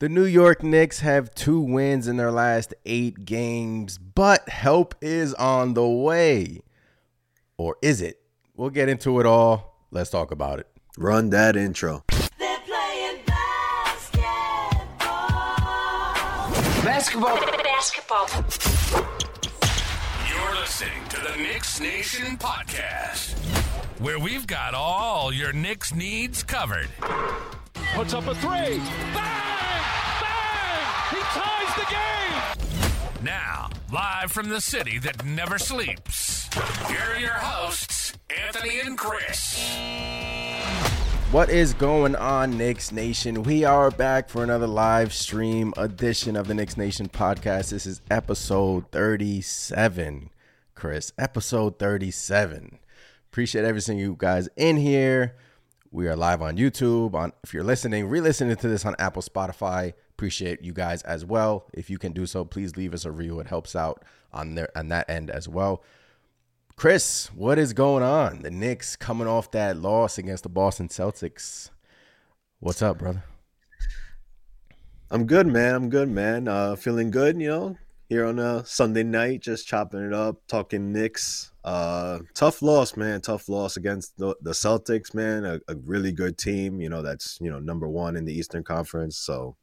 The New York Knicks have two wins in their last eight games, but help is on the way. Or is it? We'll get into it all. Let's talk about it. Run that intro. They're playing basketball. Basketball. Basketball. You're listening to the Knicks Nation podcast, where we've got all your Knicks needs covered. Puts up a three. Bang! Bang! He ties the game. Now, live from the city that never sleeps, here are your hosts, Anthony and Chris. What is going on, Knicks Nation? We are back for another live stream edition of the Knicks Nation podcast. This is episode 37, Chris. Episode 37. Appreciate every single you guys in here. We are live on YouTube. On if you're listening, re-listening to this on Apple, Spotify, appreciate you guys as well. If you can do so, please leave us a review. It helps out on there on that end as well. Chris, what is going on? The Knicks coming off that loss against the Boston Celtics. What's up, brother? I'm good, man. I'm good, man. Uh, feeling good, you know, here on a Sunday night, just chopping it up, talking Knicks. Uh, tough loss, man. Tough loss against the, the Celtics, man. A, a really good team, you know, that's, you know, number one in the Eastern Conference. So,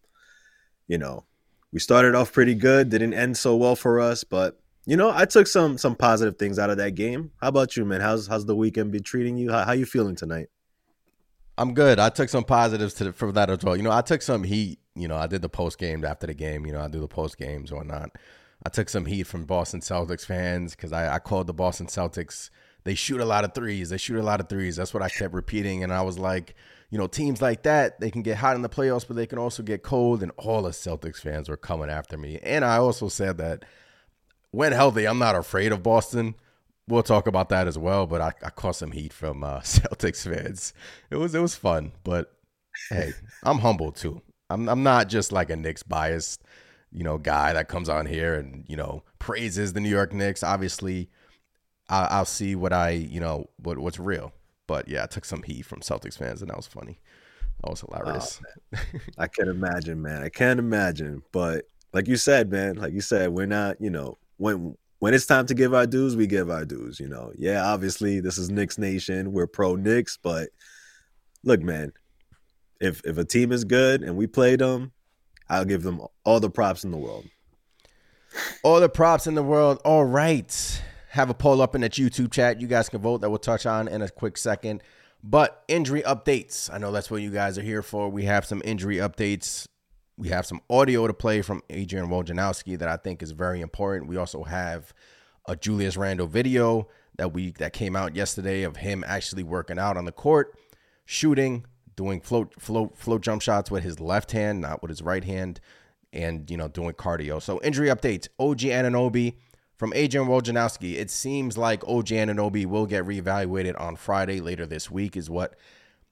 you know, we started off pretty good, didn't end so well for us, but you know, I took some some positive things out of that game. How about you, man? How's how's the weekend been treating you? How, how you feeling tonight? I'm good. I took some positives to the, from that as well. You know, I took some heat. You know, I did the post game after the game. You know, I do the post games or not. I took some heat from Boston Celtics fans because I, I called the Boston Celtics. They shoot a lot of threes. They shoot a lot of threes. That's what I kept repeating. And I was like, you know, teams like that, they can get hot in the playoffs, but they can also get cold. And all the Celtics fans were coming after me. And I also said that when healthy, I'm not afraid of Boston. We'll talk about that as well. But I, I caught some heat from uh, Celtics fans. It was it was fun, but hey, I'm humble too. I'm I'm not just like a Knicks biased, you know, guy that comes on here and you know praises the New York Knicks. Obviously, I, I'll see what I you know what what's real. But yeah, I took some heat from Celtics fans, and that was funny. That was hilarious. Oh, I can imagine, man. I can't imagine. But like you said, man, like you said, we're not, you know, when when it's time to give our dues, we give our dues, you know. Yeah, obviously this is Knicks Nation. We're pro Knicks, but look, man, if if a team is good and we play them, I'll give them all the props in the world. All the props in the world. All right. Have a poll up in that YouTube chat. You guys can vote that we'll touch on in a quick second. But injury updates. I know that's what you guys are here for. We have some injury updates. We have some audio to play from Adrian Wojnarowski that I think is very important. We also have a Julius Randle video that we that came out yesterday of him actually working out on the court, shooting, doing float float float jump shots with his left hand, not with his right hand, and you know doing cardio. So injury updates: OG Anunoby from Adrian Wojnarowski. It seems like OG Anunoby will get reevaluated on Friday later this week, is what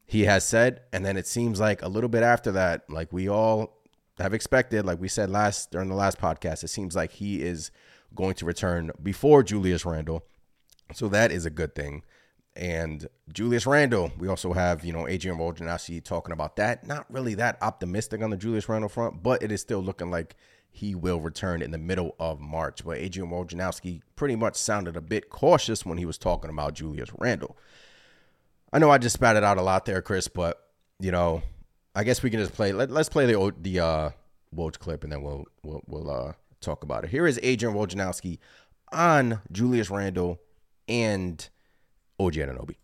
he has said. And then it seems like a little bit after that, like we all have expected, like we said last during the last podcast, it seems like he is going to return before Julius Randle. So that is a good thing. And Julius Randle, we also have, you know, Adrian Wojnarowski talking about that. Not really that optimistic on the Julius Randle front, but it is still looking like he will return in the middle of March. But Adrian Wojnarowski pretty much sounded a bit cautious when he was talking about Julius Randle. I know I just spat it out a lot there, Chris, but you know, I guess we can just play. Let, us play the the uh, Woj clip, and then we'll we'll, we'll uh, talk about it. Here is Adrian Wojnarowski on Julius Randle and OG Anunoby.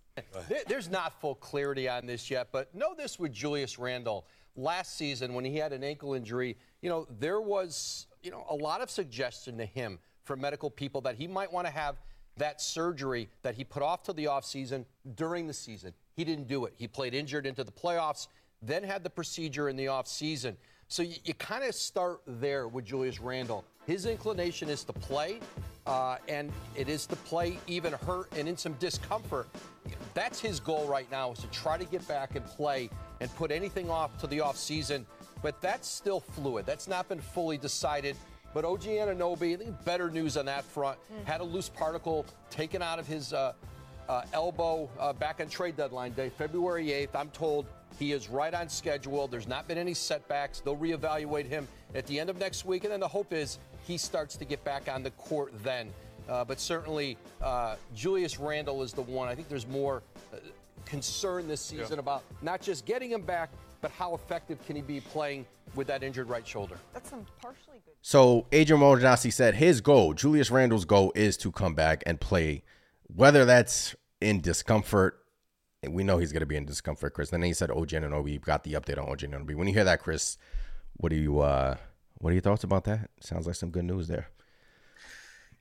There's not full clarity on this yet, but know this with Julius Randle. Last season, when he had an ankle injury, you know, there was, you know, a lot of suggestion to him from medical people that he might want to have that surgery that he put off to the offseason during the season. He didn't do it. He played injured into the playoffs, then had the procedure in the offseason. So you, you kind of start there with Julius Randle. His inclination is to play, uh, and it is to play even hurt and in some discomfort. That's his goal right now is to try to get back and play and put anything off to the offseason. But that's still fluid. That's not been fully decided. But OG Anunoby, I think better news on that front. Had a loose particle taken out of his uh, uh, elbow uh, back on trade deadline day, February 8th. I'm told He is right on schedule. There's not been any setbacks. They'll reevaluate him at the end of next week, and then the hope is he starts to get back on the court then. Uh, but certainly, uh, Julius Randle is the one. I think there's more uh, concern this season about not just getting him back, but how effective can he be playing with that injured right shoulder. That's some partially good. So Adrian Wojnarowski said his goal, Julius Randle's goal, is to come back and play, whether that's in discomfort. And we know he's going to be in discomfort, Chris. And Then he said OG Anunoby. You got the update on OG Anunoby. When you hear that, Chris, what do you uh, what are your thoughts about that? Sounds like some good news there.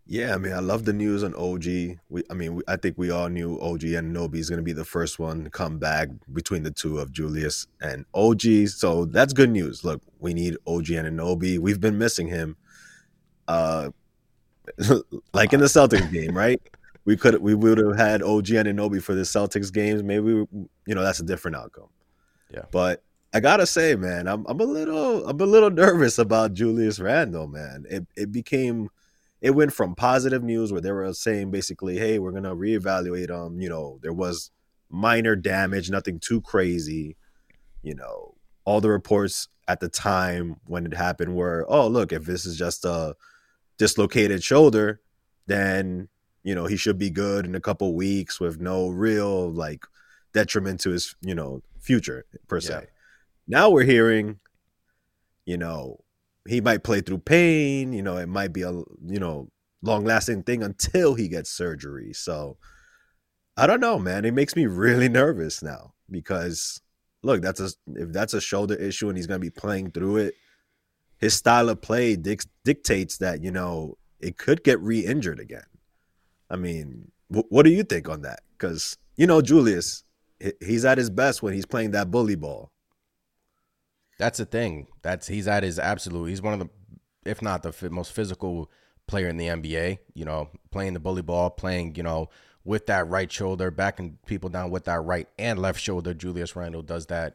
Yeah, I mean, I love the news on OG. We, I mean, we, I think we all knew OG Anunoby is going to be the first one to come back between the two of Julius and OG. So that's good news. Look, we need OG Anunoby. We've been missing him. Uh, like in the Celtics game, right? We could we would have had OG Anunoby for the Celtics games. Maybe you know that's a different outcome. Yeah. But I gotta say, man, I'm I'm a little I'm a little nervous about Julius Randle, man. It it became it went from positive news where they were saying basically, hey, we're gonna reevaluate him. You know, there was minor damage, nothing too crazy. You know, all the reports at the time when it happened were, oh, look, if this is just a dislocated shoulder, then you know he should be good in a couple weeks with no real like detriment to his you know future per se. Yeah. Now we're hearing, you know, he might play through pain. You know, it might be a you know long lasting thing until he gets surgery. So I don't know, man. It makes me really nervous now because look, that's a if that's a shoulder issue and he's gonna be playing through it, his style of play dic- dictates that you know it could get re-injured again. I mean, wh- what do you think on that? Because you know, Julius, he's at his best when he's playing that bully ball. That's the thing. That's he's at his absolute. He's one of the, if not the most physical player in the NBA. You know, playing the bully ball, playing you know with that right shoulder, backing people down with that right and left shoulder. Julius Randle does that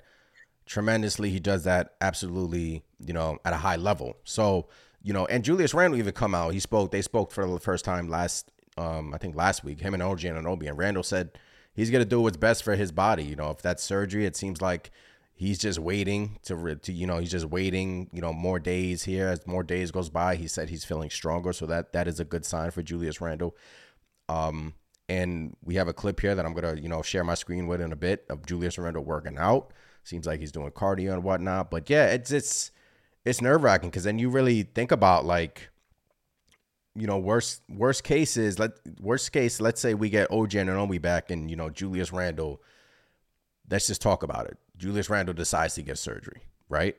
tremendously. He does that absolutely, you know, at a high level. So you know, and Julius Randle even come out. He spoke. They spoke for the first time last, um, I think last week. Him and OG Anunoby and Randle said he's gonna do what's best for his body. You know, if that's surgery, it seems like he's just waiting to, to you know he's just waiting you know more days here as more days goes by he said he's feeling stronger so that that is a good sign for julius randle um and we have a clip here that i'm gonna you know share my screen with in a bit of julius randle working out seems like he's doing cardio and whatnot but yeah it's it's it's nerve-wracking because then you really think about like you know, worst worst cases, let worst case, let's say we get OG Anunoby back and you know Julius Randle. Let's just talk about it. Julius Randle decides to get surgery, right?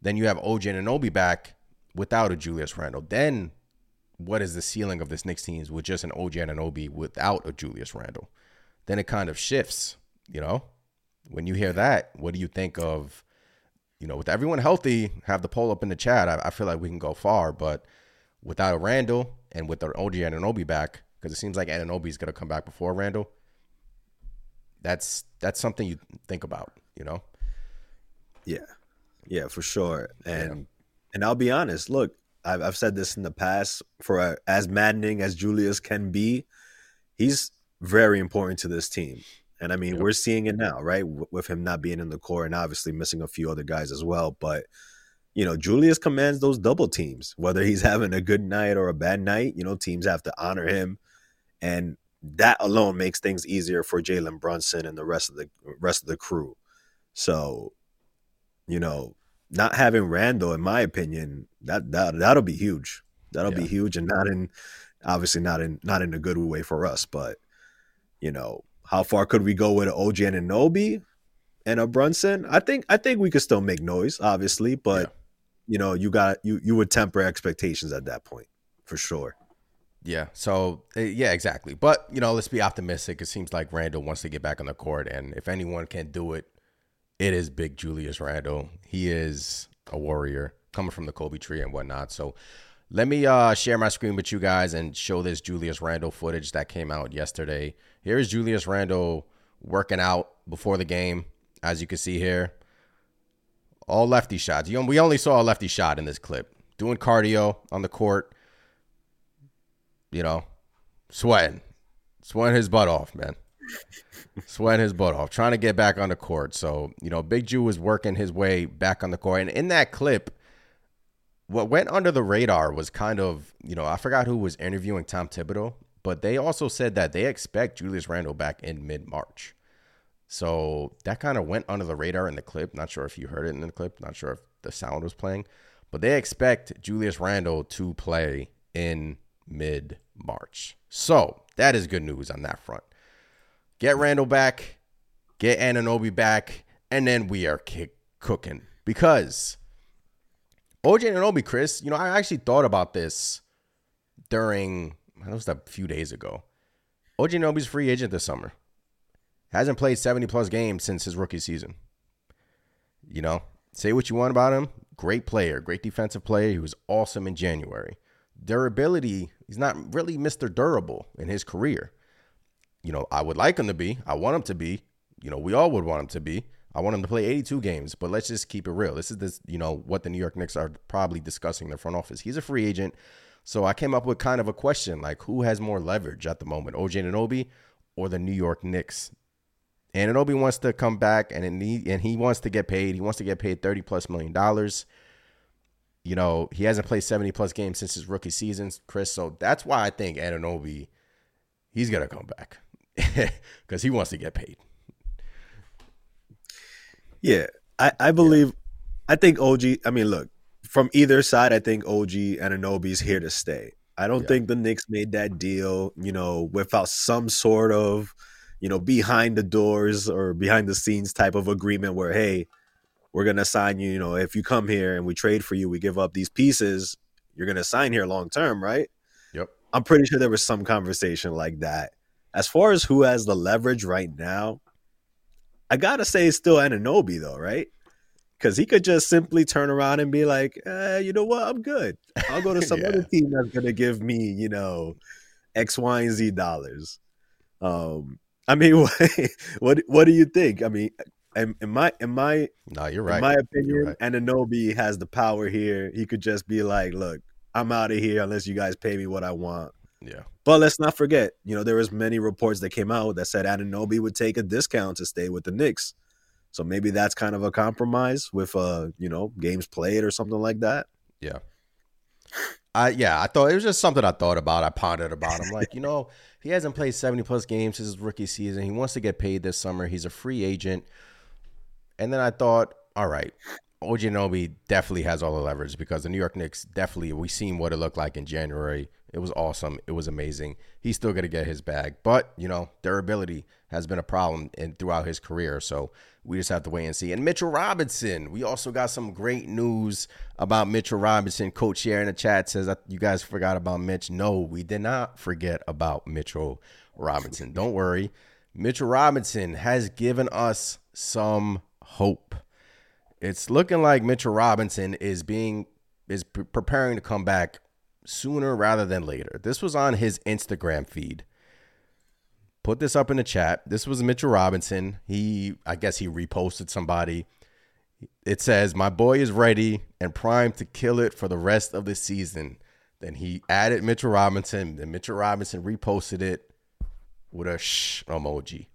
Then you have OG Anunoby back without a Julius Randle. Then what is the ceiling of this Knicks team with just an OG Anunoby without a Julius Randle? Then it kind of shifts, you know? When you hear that, what do you think of, you know, with everyone healthy, have the poll up in the chat. I, I feel like we can go far, but without a Randle and with the OG and Anunoby back, because it seems like Anunoby is going to come back before Randle. That's that's something you think about, you know. Yeah, yeah, for sure. And and I'll be honest. Look, I've I've said this in the past. For as maddening as Julius can be, he's very important to this team. And I mean, we're seeing it now, right? W- With him not being in the core and obviously missing a few other guys as well. But you know, Julius commands those double teams, whether he's having a good night or a bad night. You know, teams have to honor him, and that alone makes things easier for Jalen Brunson and the rest of the rest of the crew. So, you know, not having Randle, in my opinion, that that that'll be huge. That'll be huge, and not in obviously not in not in a good way for us. But you know, how far could we go with an OG and a Nobi and a Brunson? I think I think we could still make noise, obviously, but you know, you got you you would temper expectations at that point for sure. Yeah. So uh, yeah, exactly. But you know, let's be optimistic. It seems like Randle wants to get back on the court, and if anyone can do it, it is Big Julius Randle. He is a warrior coming from the Kobe tree and whatnot. So let me uh, share my screen with you guys and show this Julius Randle footage that came out yesterday. Here's Julius Randle working out before the game, as you can see here. All lefty shots. You- We only saw a lefty shot in this clip. Doing cardio on the court you know, sweating, sweating his butt off, man. sweating his butt off, trying to get back on the court. So, you know, Big Ju was working his way back on the court. And in that clip, what went under the radar was kind of, you know, I forgot who was interviewing Tom Thibodeau, but they also said that they expect Julius Randle back in mid March. So that kind of went under the radar in the clip. Not sure if you heard it in the clip. Not sure if the sound was playing, but they expect Julius Randle to play in mid March. So that is good news on that front. Get Randle back, get Anunoby back, and then we are kick- cooking because OG Anunoby, Chris. You know, I actually thought about this during. That was a few days ago. OG Anunoby's free agent this summer. Hasn't played 70 plus games since his rookie season. You know, say what you want about him. Great player, great defensive player. He was awesome in January. Durability, he's not really Mr. Durable in his career. You know, I would like him to be. I want him to be. You know, we all would want him to be. I want him to play 82 games, but let's just keep it real. This is this, you know, what the New York Knicks are probably discussing in the front office. He's a free agent. So I came up with kind of a question like who has more leverage at the moment, OG Anunoby or the New York Knicks? Anunoby wants to come back and he, and he wants to get paid. He wants to get paid 30 plus million dollars. You know, he hasn't played 70 plus games since his rookie season, Chris. So that's why I think Anunoby, he's going to come back because he wants to get paid. Yeah, I, I believe. I think OG. I mean, look from either side. I think OG Anunoby's here to stay. I don't Yeah. think the Knicks made that deal, you know, without some sort of, you know, behind the doors or behind the scenes type of agreement where, hey, we're gonna sign you. You know, if you come here and we trade for you, we give up these pieces. You're gonna sign here long term, right? Yep. I'm pretty sure there was some conversation like that. As far as who has the leverage right now, I gotta say it's still Anunoby though, right? Because he could just simply turn around and be like, eh, you know what, I'm good. I'll go to some Yeah. other team that's gonna give me, you know, X, Y, and Z dollars. Um, I mean, what what, what do you think? I mean, in, in my in my No, you're right. in my opinion, right. Anunoby has the power here. He could just be like, look, I'm out of here unless you guys pay me what I want. Yeah. But let's not forget, you know, there was many reports that came out that said Anunoby would take a discount to stay with the Knicks. So maybe that's kind of a compromise with uh, you know, games played or something like that. Yeah. I yeah, I thought it was just something I thought about. I pondered about. I'm like, you know, he hasn't played 70 plus games since his rookie season. He wants to get paid this summer. He's a free agent. And then I thought, all right, OG Nobi definitely has all the leverage because the New York Knicks definitely we seen what it looked like in January. It was awesome. It was amazing. He's still gonna get his bag. But, you know, durability has been a problem in throughout his career. So we just have to wait and see. And Mitchell Robinson, we also got some great news about Mitchell Robinson. Coach here in the chat says you guys forgot about Mitch. No, we did not forget about Mitchell Robinson. Don't worry. Mitchell Robinson has given us some hope. It's looking like Mitchell Robinson is being is pre- preparing to come back sooner rather than later. This was on his Instagram feed. Put this up in the chat. This was Mitchell Robinson. He I guess he reposted somebody. It says, "My boy is ready and primed to kill it for the rest of the season." Then he added Mitchell Robinson, and Mitchell Robinson reposted it with a shh emoji.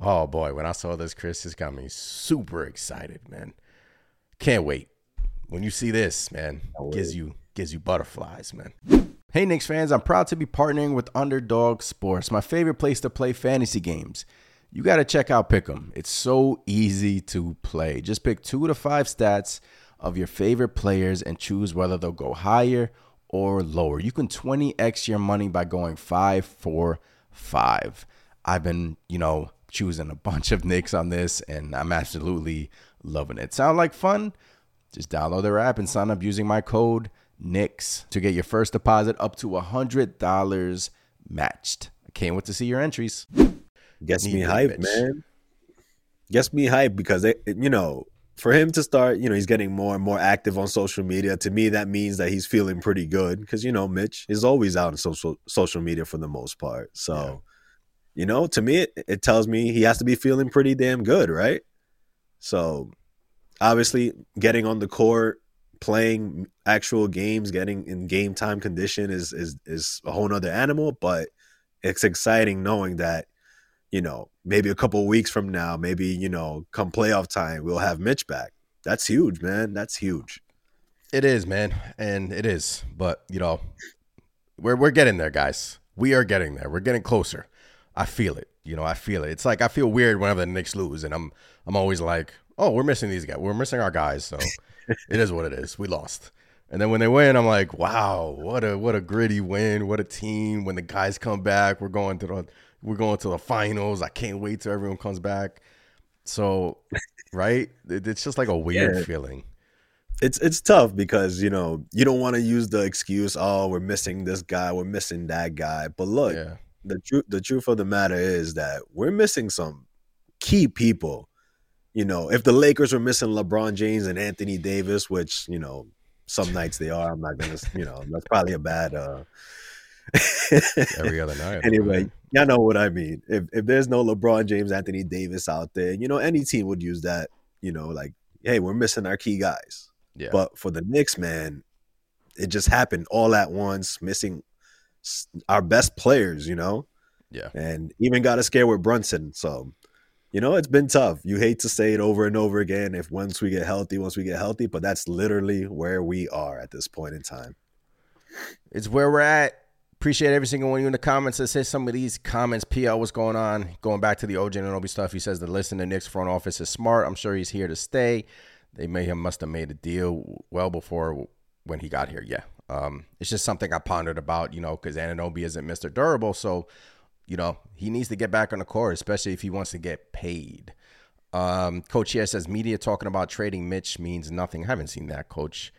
Oh boy, when I saw this, Chris, this got me super excited, man. Can't wait. When you see this, man, gives you gives you butterflies, man. Hey Knicks fans, I'm proud to be partnering with Underdog Sports, my favorite place to play fantasy games. You got to check out Pick'em. It's so easy to play. Just pick 2 to 5 stats of your favorite players and choose whether they'll go higher or lower. You can 20x your money by going 5 for 5. I've been, you know, choosing a bunch of Knicks on this and I'm absolutely loving it. Sound like fun? Just download their app and sign up using my code NIX to get your first deposit up to $100 matched. I can't wait to see your entries. Gets Need me hyped, bitch. man. Gets me hyped because it- you know, for him to start, you know, he's getting more and more active on social media. To me, that means that he's feeling pretty good because you know, Mitch is always out on social social media for the most part. So, you know, to me, it, it tells me he has to be feeling pretty damn good, right? So, obviously, getting on the court, playing actual games, getting in game time condition is is is a whole nother animal. But it's exciting knowing that you know, maybe a couple weeks from now, maybe, you know, come playoff time, we'll have Mitch back. That's huge, man. That's huge. It is, man, and it is. But you know, we're we're getting there, guys. We are getting there. We're getting closer. I feel it. You know, I feel it. It's like I feel weird whenever the Knicks lose, and I'm I'm always like, oh, we're missing these guys. We're missing our guys. So it is what it is. We lost. And then when they win, I'm like, wow, what a what a gritty win. What a team. When the guys come back, we're going to the we're going to the finals. I can't wait till everyone comes back. So, right? It- It's just like a weird Yeah. feeling. It's it's tough because, you know, you don't want to use the excuse, oh, we're missing this guy, we're missing that guy. But look, Yeah. the truth the truth of the matter is that we're missing some key people. You know, if the Lakers were missing LeBron James and Anthony Davis, which, you know, some nights they are, I'm not gonna you know, that's probably a bad uh Every other night. anyway, y'all know what I mean. If if there's no LeBron James, Anthony Davis out there, you know, any team would use that, you know, like, hey, we're missing our key guys. Yeah. But for the Knicks, man, it just happened all at once, missing our best players, you know, yeah. and even got a scare with Brunson. So, you know, it's been tough. You hate to say it over and over again. If once we get healthy, once we get healthy, but that's literally where we are at this point in time. It's where we're at. Appreciate every single one of you in the comments that says some of these comments. PL, what's going on? Going back to the OG Anunoby stuff, he says the listen to Nick's front office is smart. I'm sure he's here to stay. They may have must have made a deal well before when he got here. Yeah. Um, it's just something I pondered about, you know, because Anunoby isn't Mr. Durable. So, you know, he needs to get back on the court, especially if he wants to get paid. Um, Coach here says media talking about trading Mitch means nothing. I haven't seen that, Coach.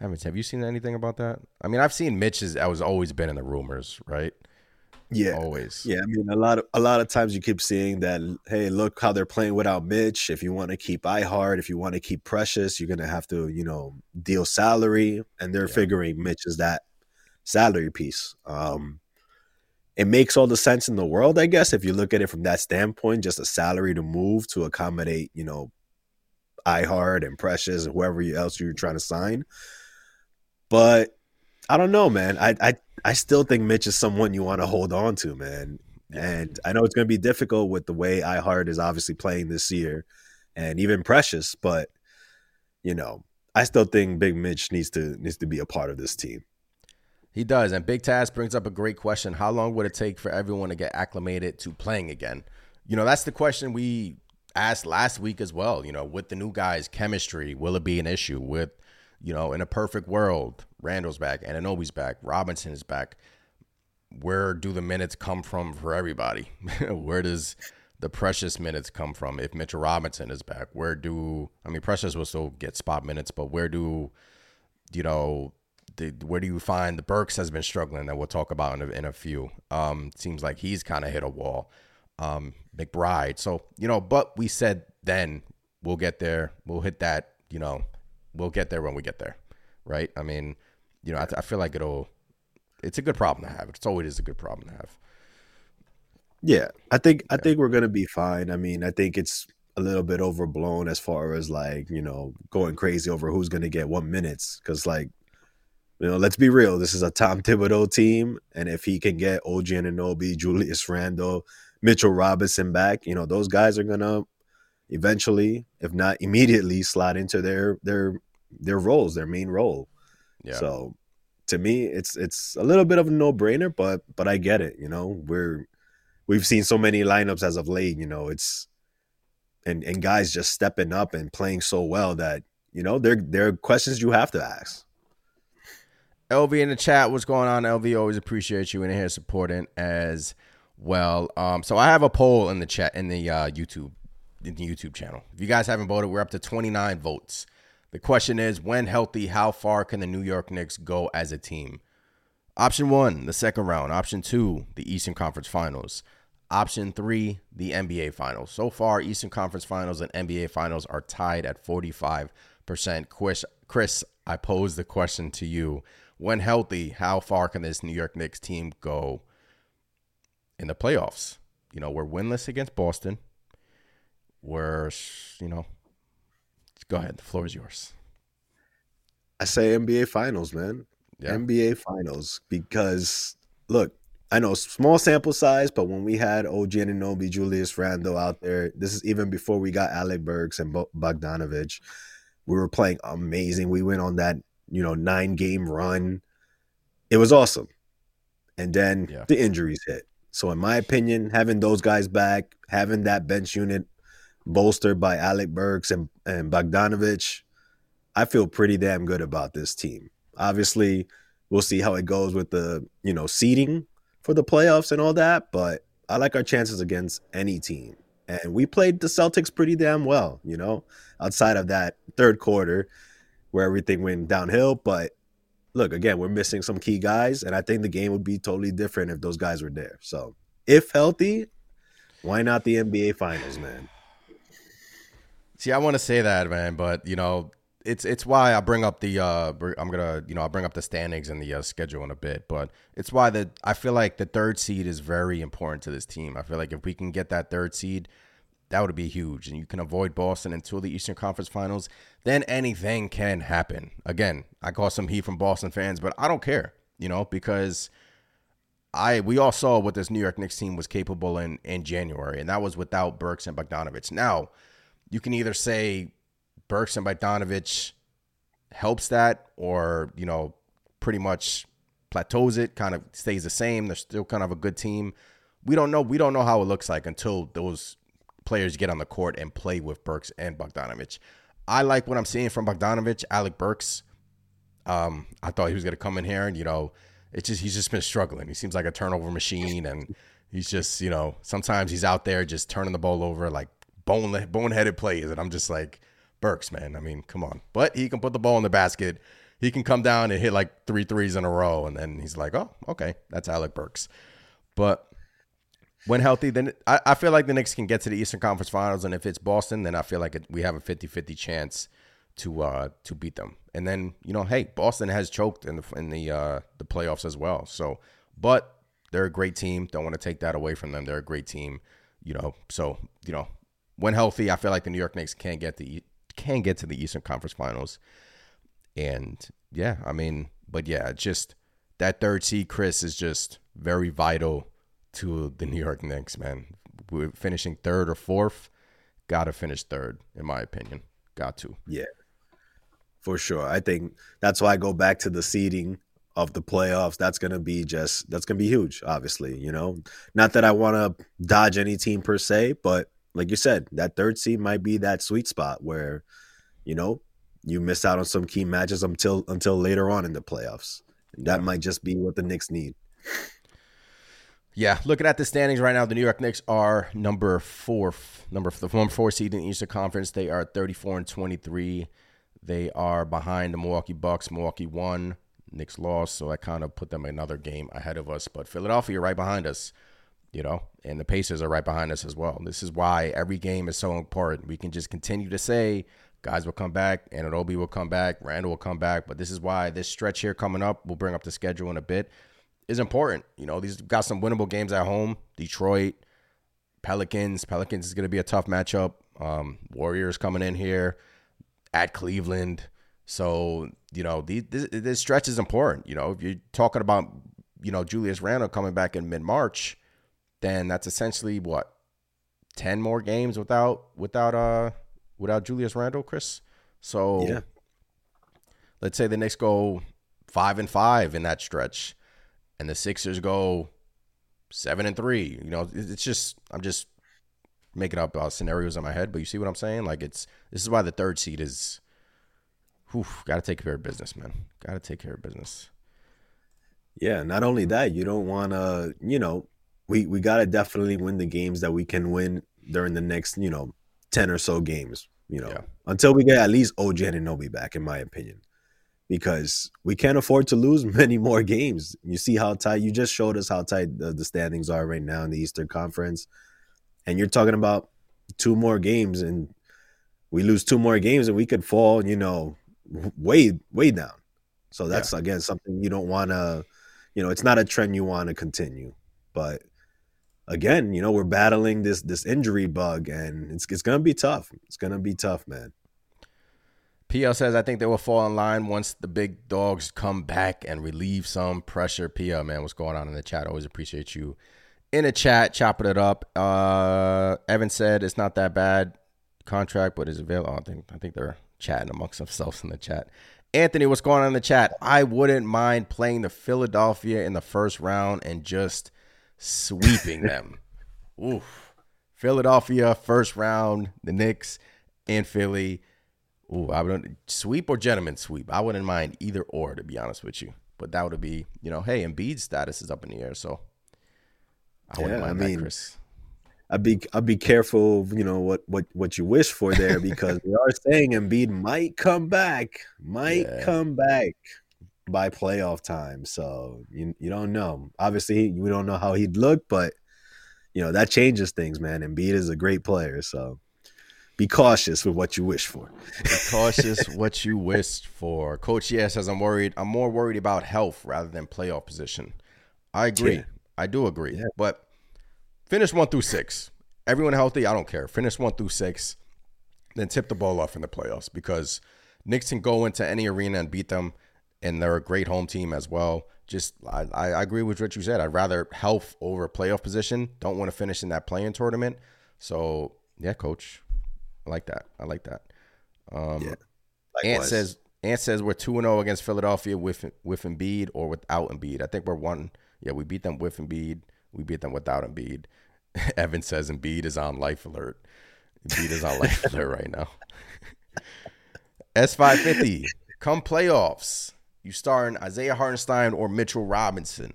Haven't have you seen anything about that? I mean, I've seen Mitch's. I was always been in the rumors, right? Yeah. Always. Yeah, I mean a lot of a lot of times you keep seeing that hey, look how they're playing without Mitch. If you want to keep I-Hart, if you want to keep Precious, you're gonna have to, you know, deal salary. And they're Yeah. figuring Mitch is that salary piece. Um it makes all the sense in the world, I guess, if you look at it from that standpoint, just a salary to move to accommodate, you know, I-Hart and Precious and whoever else you're trying to sign. But I don't know, man. I I I still think Mitch is someone you want to hold on to, man. And I know it's going to be difficult with the way I-Hart is obviously playing this year, and even Precious. But you know, I still think Big Mitch needs to needs to be a part of this team. He does. And Big Taz brings up a great question. How long would it take for everyone to get acclimated to playing again? You know, that's the question we asked last week as well. You know, with the new guys, chemistry, will it be an issue? With, you know, in a perfect world, Randle's back, Anunoby's back, Robinson is back. Where do the minutes come from for everybody? Where does the precious minutes come from if Mitchell Robinson is back? Where do I mean Precious will still get spot minutes, but where do you know the, where do you find the Burks has been struggling that we'll talk about in a, in a few. Um, seems like he's kind of hit a wall. Um, McBride. So you know, but we said then we'll get there. We'll hit that. You know, we'll get there when we get there, right? I mean, you know, I, I feel like it'll. It's a good problem to have. It's always a good problem to have. Yeah, I think I think we're gonna be fine. I mean, I think it's a little bit overblown as far as like you know going crazy over who's gonna get what minutes because like you know let's be real, this is a Tom Thibodeau team, and if he can get OG Anunoby, Julius Randle, Mitchell Robinson back, you know those guys are gonna eventually, if not immediately, slot into their their their roles, their main role. Yeah. So to me, it's it's a little bit of a no brainer, but but I get it. You know, we're we've seen so many lineups as of late. You know, it's and and guys just stepping up and playing so well that you know there there are questions you have to ask. LV in the chat, what's going on? LV, always appreciate you in here supporting as well. Um, so I have a poll in the chat in the uh, YouTube in the YouTube channel. If you guys haven't voted, we're up to 29 votes. The question is, when healthy, how far can the New York Knicks go as a team? Option one, the second round. Option two, the Eastern Conference Finals. Option three, the NBA Finals. So far, Eastern Conference Finals and NBA Finals are tied at 45%. Chris, Chris, I pose the question to you. When healthy, how far can this New York Knicks team go in the playoffs? You know, we're winless against Boston. We're, you know, go ahead. The floor is yours. I say NBA Finals, man. Yeah. NBA Finals because look, I know small sample size, but when we had OG Anunoby, Julius Randle out there, this is even before we got Alec Burks and Bo- Bogdanovich. We were playing amazing. We went on that you know nine game run. It was awesome, and then Yeah. the injuries hit. So in my opinion, having those guys back, having that bench unit bolstered by Alec Burks and and Bogdanovich, I feel pretty damn good about this team. Obviously, we'll see how it goes with the you know seeding for the playoffs and all that, but I like our chances against any team. And we played the Celtics pretty damn well, you know, outside of that third quarter where everything went downhill. But look, again, we're missing some key guys, and I think the game would be totally different if those guys were there. So, if healthy, why not the NBA Finals, man? See, I want to say that, man, but you know, it's it's why I bring up the uh I'm gonna you know I'll bring up the standings and the uh, schedule in a bit, but it's why the I feel like the third seed is very important to this team. I feel like if we can get that third seed, that would be huge, and you can avoid Boston until the Eastern Conference Finals. Then anything can happen. Again, I call some heat from Boston fans, but I don't care, you know, because I we all saw what this New York Knicks team was capable in in January, and that was without Burks and Bogdanovich. Now, you can either say Burks and Bogdanovich helps that, or you know, pretty much plateaus it, kind of stays the same. They're still kind of a good team. We don't know. We don't know how it looks like until those players get on the court and play with Burks and Bogdanovich. I like what I'm seeing from Bogdanovich, Alec Burks. Um, I thought he was going to come in here and you know, it's just he's just been struggling. He seems like a turnover machine, and he's just you know sometimes he's out there just turning the ball over like bone boneheaded plays, and I'm just like Burks, man. I mean, come on. But he can put the ball in the basket. He can come down and hit like three threes in a row, and then he's like, oh, okay, that's Alec Burks. But when healthy, then I, I feel like the Knicks can get to the Eastern Conference Finals, and if it's Boston, then I feel like it, we have a 50-50 chance to uh to beat them. And then you know, hey, Boston has choked in the in the uh the playoffs as well. So, but they're a great team. Don't want to take that away from them. They're a great team. You know, so you know, when healthy, I feel like the New York Knicks can get the can get to the Eastern Conference Finals. And yeah, I mean, but yeah, just that third seed, Chris, is just very vital to the New York Knicks, man. We're finishing third or fourth. Got to finish third, in my opinion. Got to. Yeah, for sure. I think that's why I go back to the seeding of the playoffs. That's gonna be just that's gonna be huge. Obviously, you know, not that I want to dodge any team per se, but like you said, that third seed might be that sweet spot where, you know, you miss out on some key matches until until later on in the playoffs. That might just be what the Knicks need. Yeah, looking at the standings right now, the New York Knicks are number four, number the number four seed in the Eastern Conference. They are 34 and 23. They are behind the Milwaukee Bucks. Milwaukee won, Knicks lost, so I kind of put them another game ahead of us. But Philadelphia right behind us, you know, and the Pacers are right behind us as well. This is why every game is so important. We can just continue to say guys will come back, and Anunoby will come back, Randle will come back, but this is why this stretch here coming up, we'll bring up the schedule in a bit, is important. You know, these got some winnable games at home. Detroit, Pelicans. Pelicans is going to be a tough matchup. Um, Warriors coming in here at Cleveland. So, you know, these, this, this stretch is important. You know, if you're talking about, you know, Julius Randle coming back in mid March, then that's essentially what, 10 more games without, without, uh, without Julius Randle, Chris. So, Yeah. let's say the Knicks go five and five in that stretch, and the Sixers go seven and three. You know, it's just I'm just making up uh, scenarios in my head, but you see what I'm saying? Like it's this is why the third seed is. Whew, got to take care of business, man. Got to take care of business. Yeah, not only that, you don't want to, you know, we we got to definitely win the games that we can win during the next, you know, 10 or so games, you know. Yeah. Until we get at least OG Anunoby back in my opinion. Because we can't afford to lose many more games. You see how tight you just showed us how tight the, the standings are right now in the Eastern Conference. And you're talking about two more games and we lose two more games and we could fall, you know, way way down. So that's again something you don't want to, you know, it's not a trend you want to continue. But again, you know, we're battling this this injury bug, and it's it's gonna be tough. It's gonna be tough, man. PL says, I think they will fall in line once the big dogs come back and relieve some pressure. PL, man, what's going on in the chat? Always appreciate you in the chat, chopping it up. Uh, Evan said it's not that bad contract, but is available. I think I think they're chatting amongst themselves in the chat. Anthony, what's going on in the chat? I wouldn't mind playing the Philadelphia in the first round and just sweeping them. Oof. Philadelphia first round, the Knicks and Philly. Ooh, I would sweep or gentleman sweep. I wouldn't mind either or, to be honest with you. But that would be, you know, hey, Embiid's status is up in the air, so I wouldn't Yeah, I mean, that, Chris. I'd be I'd be careful, you know what what what you wish for there because we are saying Embiid might come back, might Yeah. come back by playoff time. So you you don't know. Obviously, we don't know how he'd look, but you know that changes things, man. Embiid is a great player, so be cautious with what you wish for. Be cautious what you wished for. Coach Yes says I'm worried. I'm more worried about health rather than playoff position. I agree. Yeah. I do agree. Yeah. But finish one through six. Everyone healthy, I don't care. Finish one through six, then tip the ball off in the playoffs because Knicks can go into any arena and beat them, and they're a great home team as well. Just I, I I agree with what you said. I'd rather health over playoff position. Don't want to finish in that playing tournament. So yeah, coach. I like that. I like that. Um, Yeah. Ant says Ant says we're two and zero against Philadelphia with with Embiid or without Embiid. I think we're one. Yeah, we beat them with Embiid. We beat them without Embiid. Evan says Embiid is on life alert. Embiid is on life alert right now. S five fifty. Come playoffs, you starring Isaiah Hartenstein or Mitchell Robinson.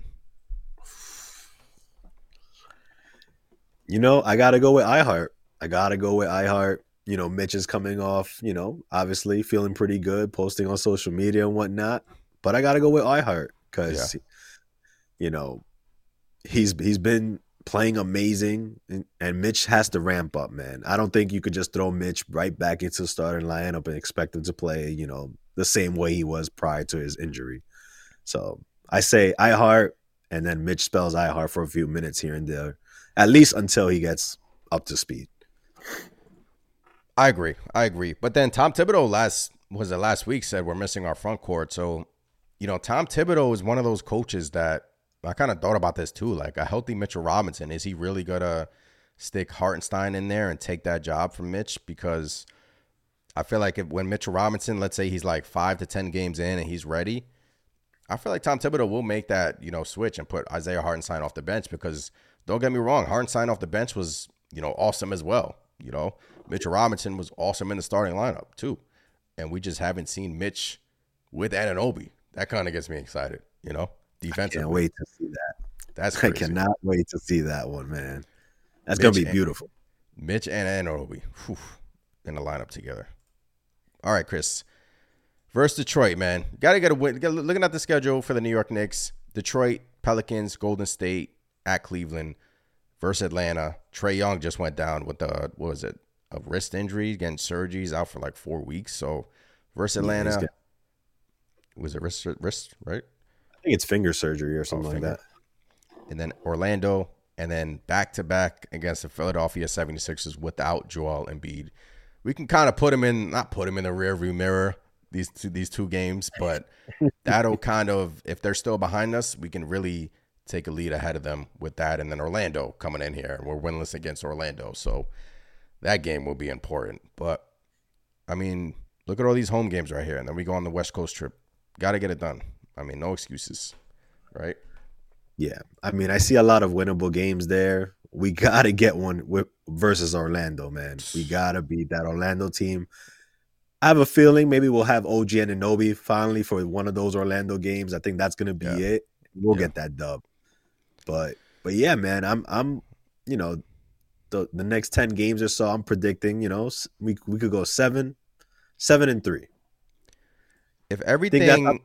You know, I gotta go with I-Hart. I gotta go with I-Hart. You know, Mitch is coming off, you know, obviously feeling pretty good, posting on social media and whatnot. But I gotta go with I-Hart because, you know, he's he's been playing amazing, and, and Mitch has to ramp up, man. I don't think you could just throw Mitch right back into the starting lineup and expect him to play, you know, the same way he was prior to his injury. So I say I-Hart, and then Mitch spells I-Hart for a few minutes here and there at least until he gets up to speed. I agree. I agree. But then Tom Thibodeau last was it last week said we're missing our front court. So, you know, Tom Thibodeau is one of those coaches that I kind of thought about this too. Like a healthy Mitchell Robinson, is he really gonna stick Hartenstein in there and take that job from Mitch? Because I feel like if when Mitchell Robinson, let's say he's like five to ten games in and he's ready, I feel like Tom Thibodeau will make that you know switch and put Isaiah Hartenstein off the bench because don't get me wrong, Hartenstein off the bench was you know awesome as well. You know, Mitchell Robinson was awesome in the starting lineup too, and we just haven't seen Mitch with Anunoby. That kind of gets me excited. You know, defensively. Can't wait to see that. That's I cannot wait to see that one, man. That's gonna Mitch be and- beautiful. Mitch and Anunoby whew, in the lineup together. All right, Chris. Versus Detroit, man. Got to get a win. Gotta- Looking at the schedule for the New York Knicks, Detroit, Pelicans, Golden State, at Cleveland, versus Atlanta. Trae Young just went down with the, what was it, a wrist injury, getting surgeries out for like four weeks. So versus Yeah, Atlanta, got- was it wrist, wrist, right? I think it's finger surgery or something oh, like that. and then Orlando, and then back to back against the Philadelphia 76ers without Joel Embiid. We can kind of put him in, not put him in the rearview mirror these two, these two games, but that'll kind of, if they're still behind us, we can really take a lead ahead of them with that. And then Orlando coming in here, and we're winless against Orlando, so that game will be important. But I mean, look at all these home games right here, and then we go on the West Coast trip. Got to get it done. I mean, no excuses, right? Yeah, I mean, I see a lot of winnable games there. We gotta get one with, versus Orlando, man. We gotta beat that Orlando team. I have a feeling maybe we'll have OG and Anobi finally for one of those Orlando games. I think that's gonna be Yeah. it. We'll Yeah. get that dub. But but yeah, man, I'm I'm you know the the next ten games or so, I'm predicting you know we we could go seven, seven and three. If that's everything, up- Think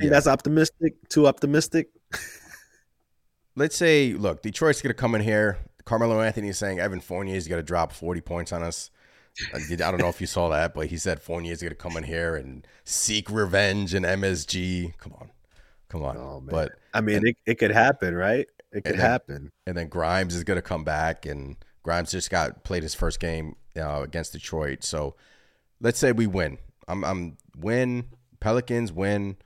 Yeah. that's optimistic? Too optimistic? let's say, look, Detroit's going to come in here. Carmelo Anthony is saying Evan Fournier is going to drop 40 points on us. I did- I don't know if you saw that, but he said Fournier is going to come in here and seek revenge in MSG. Come on. Come on. Oh. But, I mean, it, it could happen, right? It could and then- happen. and then Grimes is going to come back, and Grimes just got played his first game uh, against Detroit. So let's say we win. I'm I'm win Pelicans win,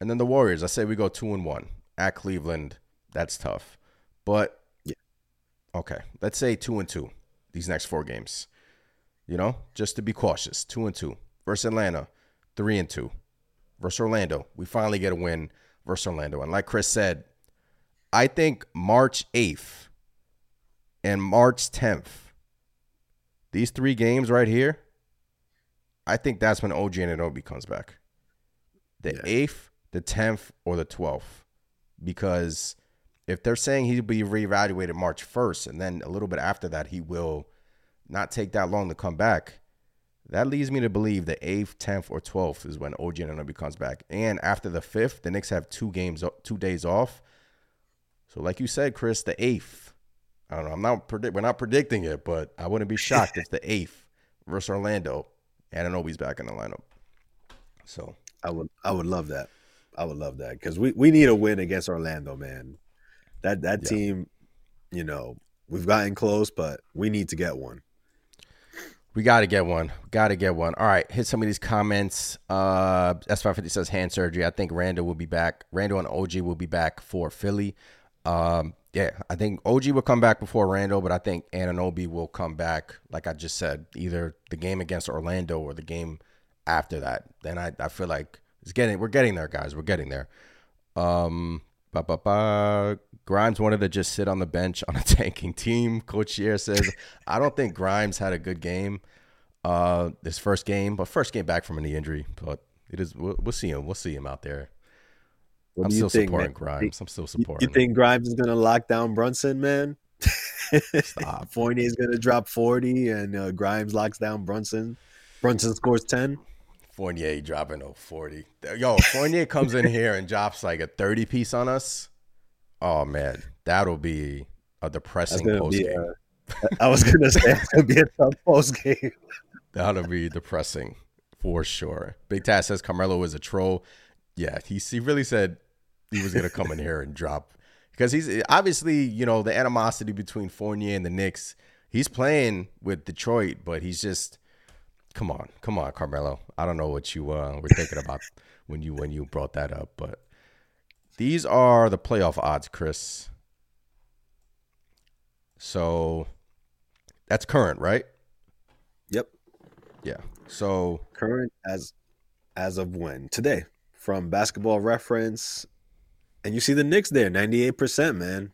and then the Warriors. I say we go two and one at Cleveland. That's tough, but Yeah. okay. Let's say two and two these next four games. You know, just to be cautious, two and two versus Atlanta, three and two versus Orlando. We finally get a win versus Orlando, and like Chris said, I think March eighth and March tenth, these three games right here. I think that's when OG and Anunoby comes back. The Yeah. eighth, the tenth, or the twelfth, because if they're saying he'll be reevaluated March first, and then a little bit after that he will not take that long to come back, that leads me to believe the eighth, tenth, or twelfth is when OG Anunoby comes back. And after the fifth, the Knicks have two games, two days off. So, like you said, Chris, the eighth. I don't know. I'm not predict. We're not predicting it, but I wouldn't be shocked if the eighth versus Orlando, Anunoby's back in the lineup. So I would I would love that. I would love that because we, we need a win against Orlando, man. That that Yeah. team, you know, we've gotten close, but we need to get one. We got to get one. Got to get one. All right, hit some of these comments. Uh, S550 says hand surgery. I think Randle will be back. Randle and OG will be back for Philly. Um, yeah, I think OG will come back before Randle, but I think Anunoby will come back, like I just said, either the game against Orlando or the game after that. Then I, I feel like it's getting we're getting there, guys. We're getting there. Um, ba, ba, ba. Grimes wanted to just sit on the bench on a tanking team. Coach Shier says, I don't think Grimes had a good game uh this first game, but first game back from a knee injury. But it is we'll, we'll see him. We'll see him out there. What I'm still think, supporting man? Grimes. I'm still supporting. You think Grimes is gonna lock down Brunson, man? Stop. is gonna drop forty, and uh, Grimes locks down Brunson. Brunson scores ten. Fournier dropping a 40. Yo, Fournier comes in here and drops like a 30 piece on us. Oh man, that'll be a depressing post game. Uh, I was gonna say it's gonna be a tough post game. That'll be depressing for sure. Big Taz says Carmelo is a troll. Yeah, he he really said he was gonna come in here and drop because he's obviously you know the animosity between Fournier and the Knicks. He's playing with Detroit, but he's just come on, come on, Carmelo. I don't know what you uh, were thinking about when you when you brought that up, but these are the playoff odds, Chris. So that's current, right? Yep. Yeah. So Current as as of when today from Basketball Reference, and you see the Knicks there, ninety eight percent, man.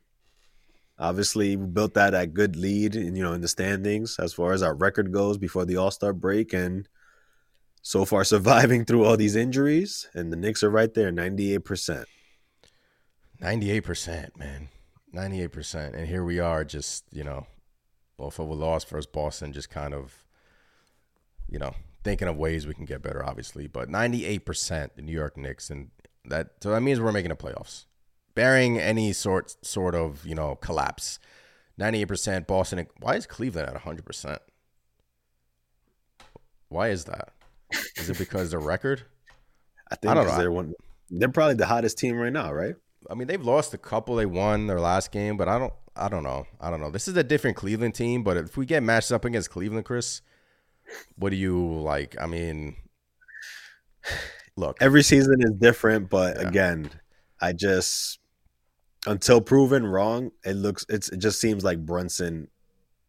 Obviously, we built that at good lead, and you know, in the standings as far as our record goes before the All Star break, and so far surviving through all these injuries, and the Knicks are right there, ninety eight percent. Ninety-eight percent, man, ninety-eight percent, and here we are, just you know, off of a loss versus Boston, just kind of, you know, thinking of ways we can get better, obviously. But ninety-eight percent, the New York Knicks, and that so that means we're making the playoffs, bearing any sort sort of you know collapse. Ninety-eight percent, Boston. Why is Cleveland at hundred percent? Why is that? Is it because the record? I think I don't know. they're one. They're probably the hottest team right now, right? I mean, they've lost a couple. They won their last game, but I don't. I don't know. I don't know. This is a different Cleveland team, but if we get matched up against Cleveland, Chris, what do you like? I mean, look, Every season is different, but Yeah. again, I just until proven wrong, it looks it's it just seems like Brunson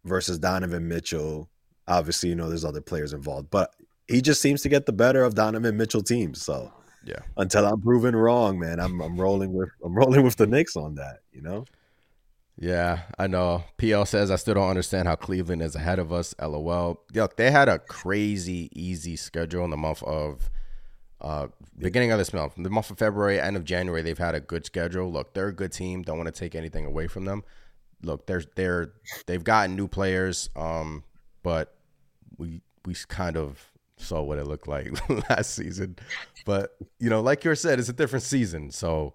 versus Donovan Mitchell. Obviously, you know there's other players involved, but he just seems to get the better of Donovan Mitchell teams. So yeah, until I'm proven wrong, man, I'm I'm rolling with I'm rolling with the Knicks on that. You know, yeah, I know. PL says I still don't understand how Cleveland is ahead of us. LOL. Look, they had a crazy easy schedule in the month of uh beginning of this month, the month of February, end of January. They've had a good schedule. Look, they're a good team. Don't want to take anything away from them. Look, they're they're they've gotten new players, um, but we we kind of saw what it looked like last season. But you know, like you said, it's a different season. So,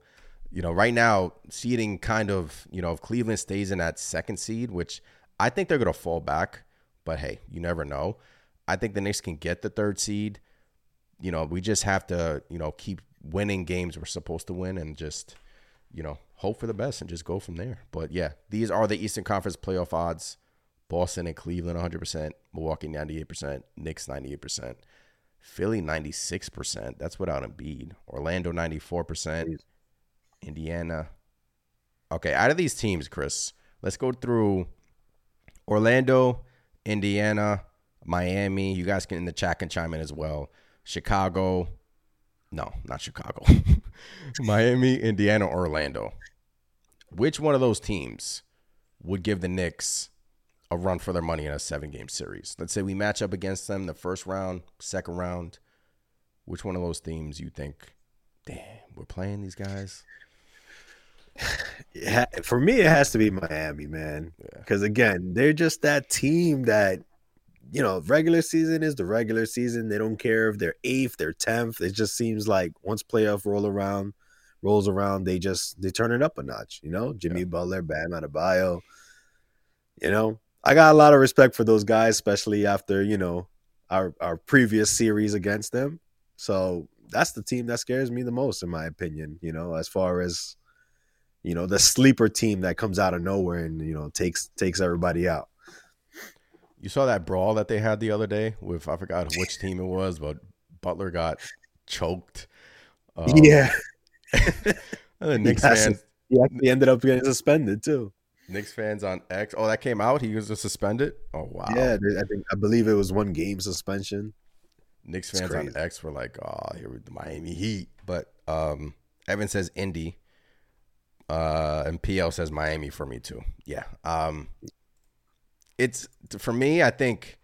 you know, right now, seeding kind of, you know, if Cleveland stays in that second seed, which I think they're gonna fall back, but hey, you never know. I think the Knicks can get the third seed. You know, we just have to, you know, keep winning games we're supposed to win and just, you know, hope for the best and just go from there. But yeah, these are the Eastern Conference playoff odds. Boston and Cleveland 100%, Milwaukee 98%, Knicks 98%. Philly 96%. That's without Embiid. Orlando 94%. Indiana. Okay, out of these teams, Chris, let's go through Orlando, Indiana, Miami. You guys can in the chat can chime in as well. Chicago. No, not Chicago. Miami, Indiana, Orlando. Which one of those teams would give the Knicks a run for their money in a seven game series? Let's say we match up against them the first round, second round. Which one of those teams you think, damn, we're playing these guys? For me, it has to be Miami, man. Because again, they're just that team that, you know, regular season is the regular season. They don't care if they're eighth, they're tenth. It just seems like once playoff roll around, rolls around, they just they turn it up a notch. You know, Jimmy Butler, Bam Adebayo. You know, I got a lot of respect for those guys, especially after you know our our previous series against them. So that's the team that scares me the most, in my opinion. You know, as far as you know, the sleeper team that comes out of nowhere and you know takes takes everybody out. You saw that brawl that they had the other day with I forgot which team it was, but Butler got choked. Um, yeah, and the Knicks Yes. fans, he actually ended up getting suspended too. Knicks fans on X. Oh, that came out. He was just suspended. Oh wow. Yeah, I think I believe it was one game suspension. Knicks fans on. X were like, "Oh, here with the Miami Heat." But um, Evan says Indy, uh, and PL says Miami for me too. Yeah. Um, it's for me. I think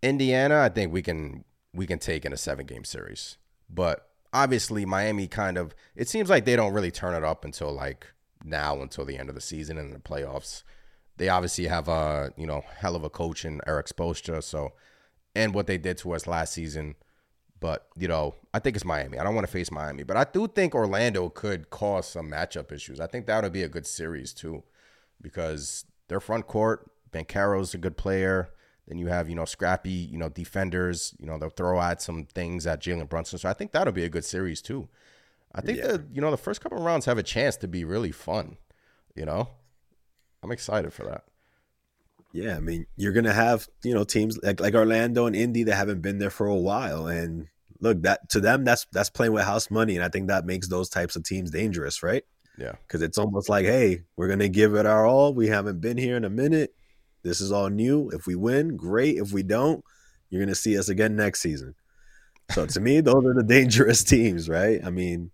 Indiana. I think we can we can take in a seven game series, but obviously Miami kind of. It seems like they don't really turn it up until like now, until the end of the season and the playoffs. They obviously have a you know hell of a coach in Erik Spoelstra, so and what they did to us last season. But you know, I think it's Miami. I don't want to face Miami, but I do think Orlando could cause some matchup issues. I think that would be a good series too, because their front court, Banchero's a good player. Then you have you know scrappy you know defenders. You know they'll throw out some things at Jalen Brunson. So I think that'll be a good series too. I think Yeah. that you know the first couple of rounds have a chance to be really fun. You know, I'm excited for that. Yeah, I mean, you're gonna have you know teams like like Orlando and Indy that haven't been there for a while, and look that to them that's that's playing with house money, and I think that makes those types of teams dangerous, right? Yeah. Because it's almost like, hey, we're gonna give it our all. We haven't been here in a minute. This is all new. If we win, great. If we don't, you're gonna see us again next season. So to me, those are the dangerous teams, right? I mean,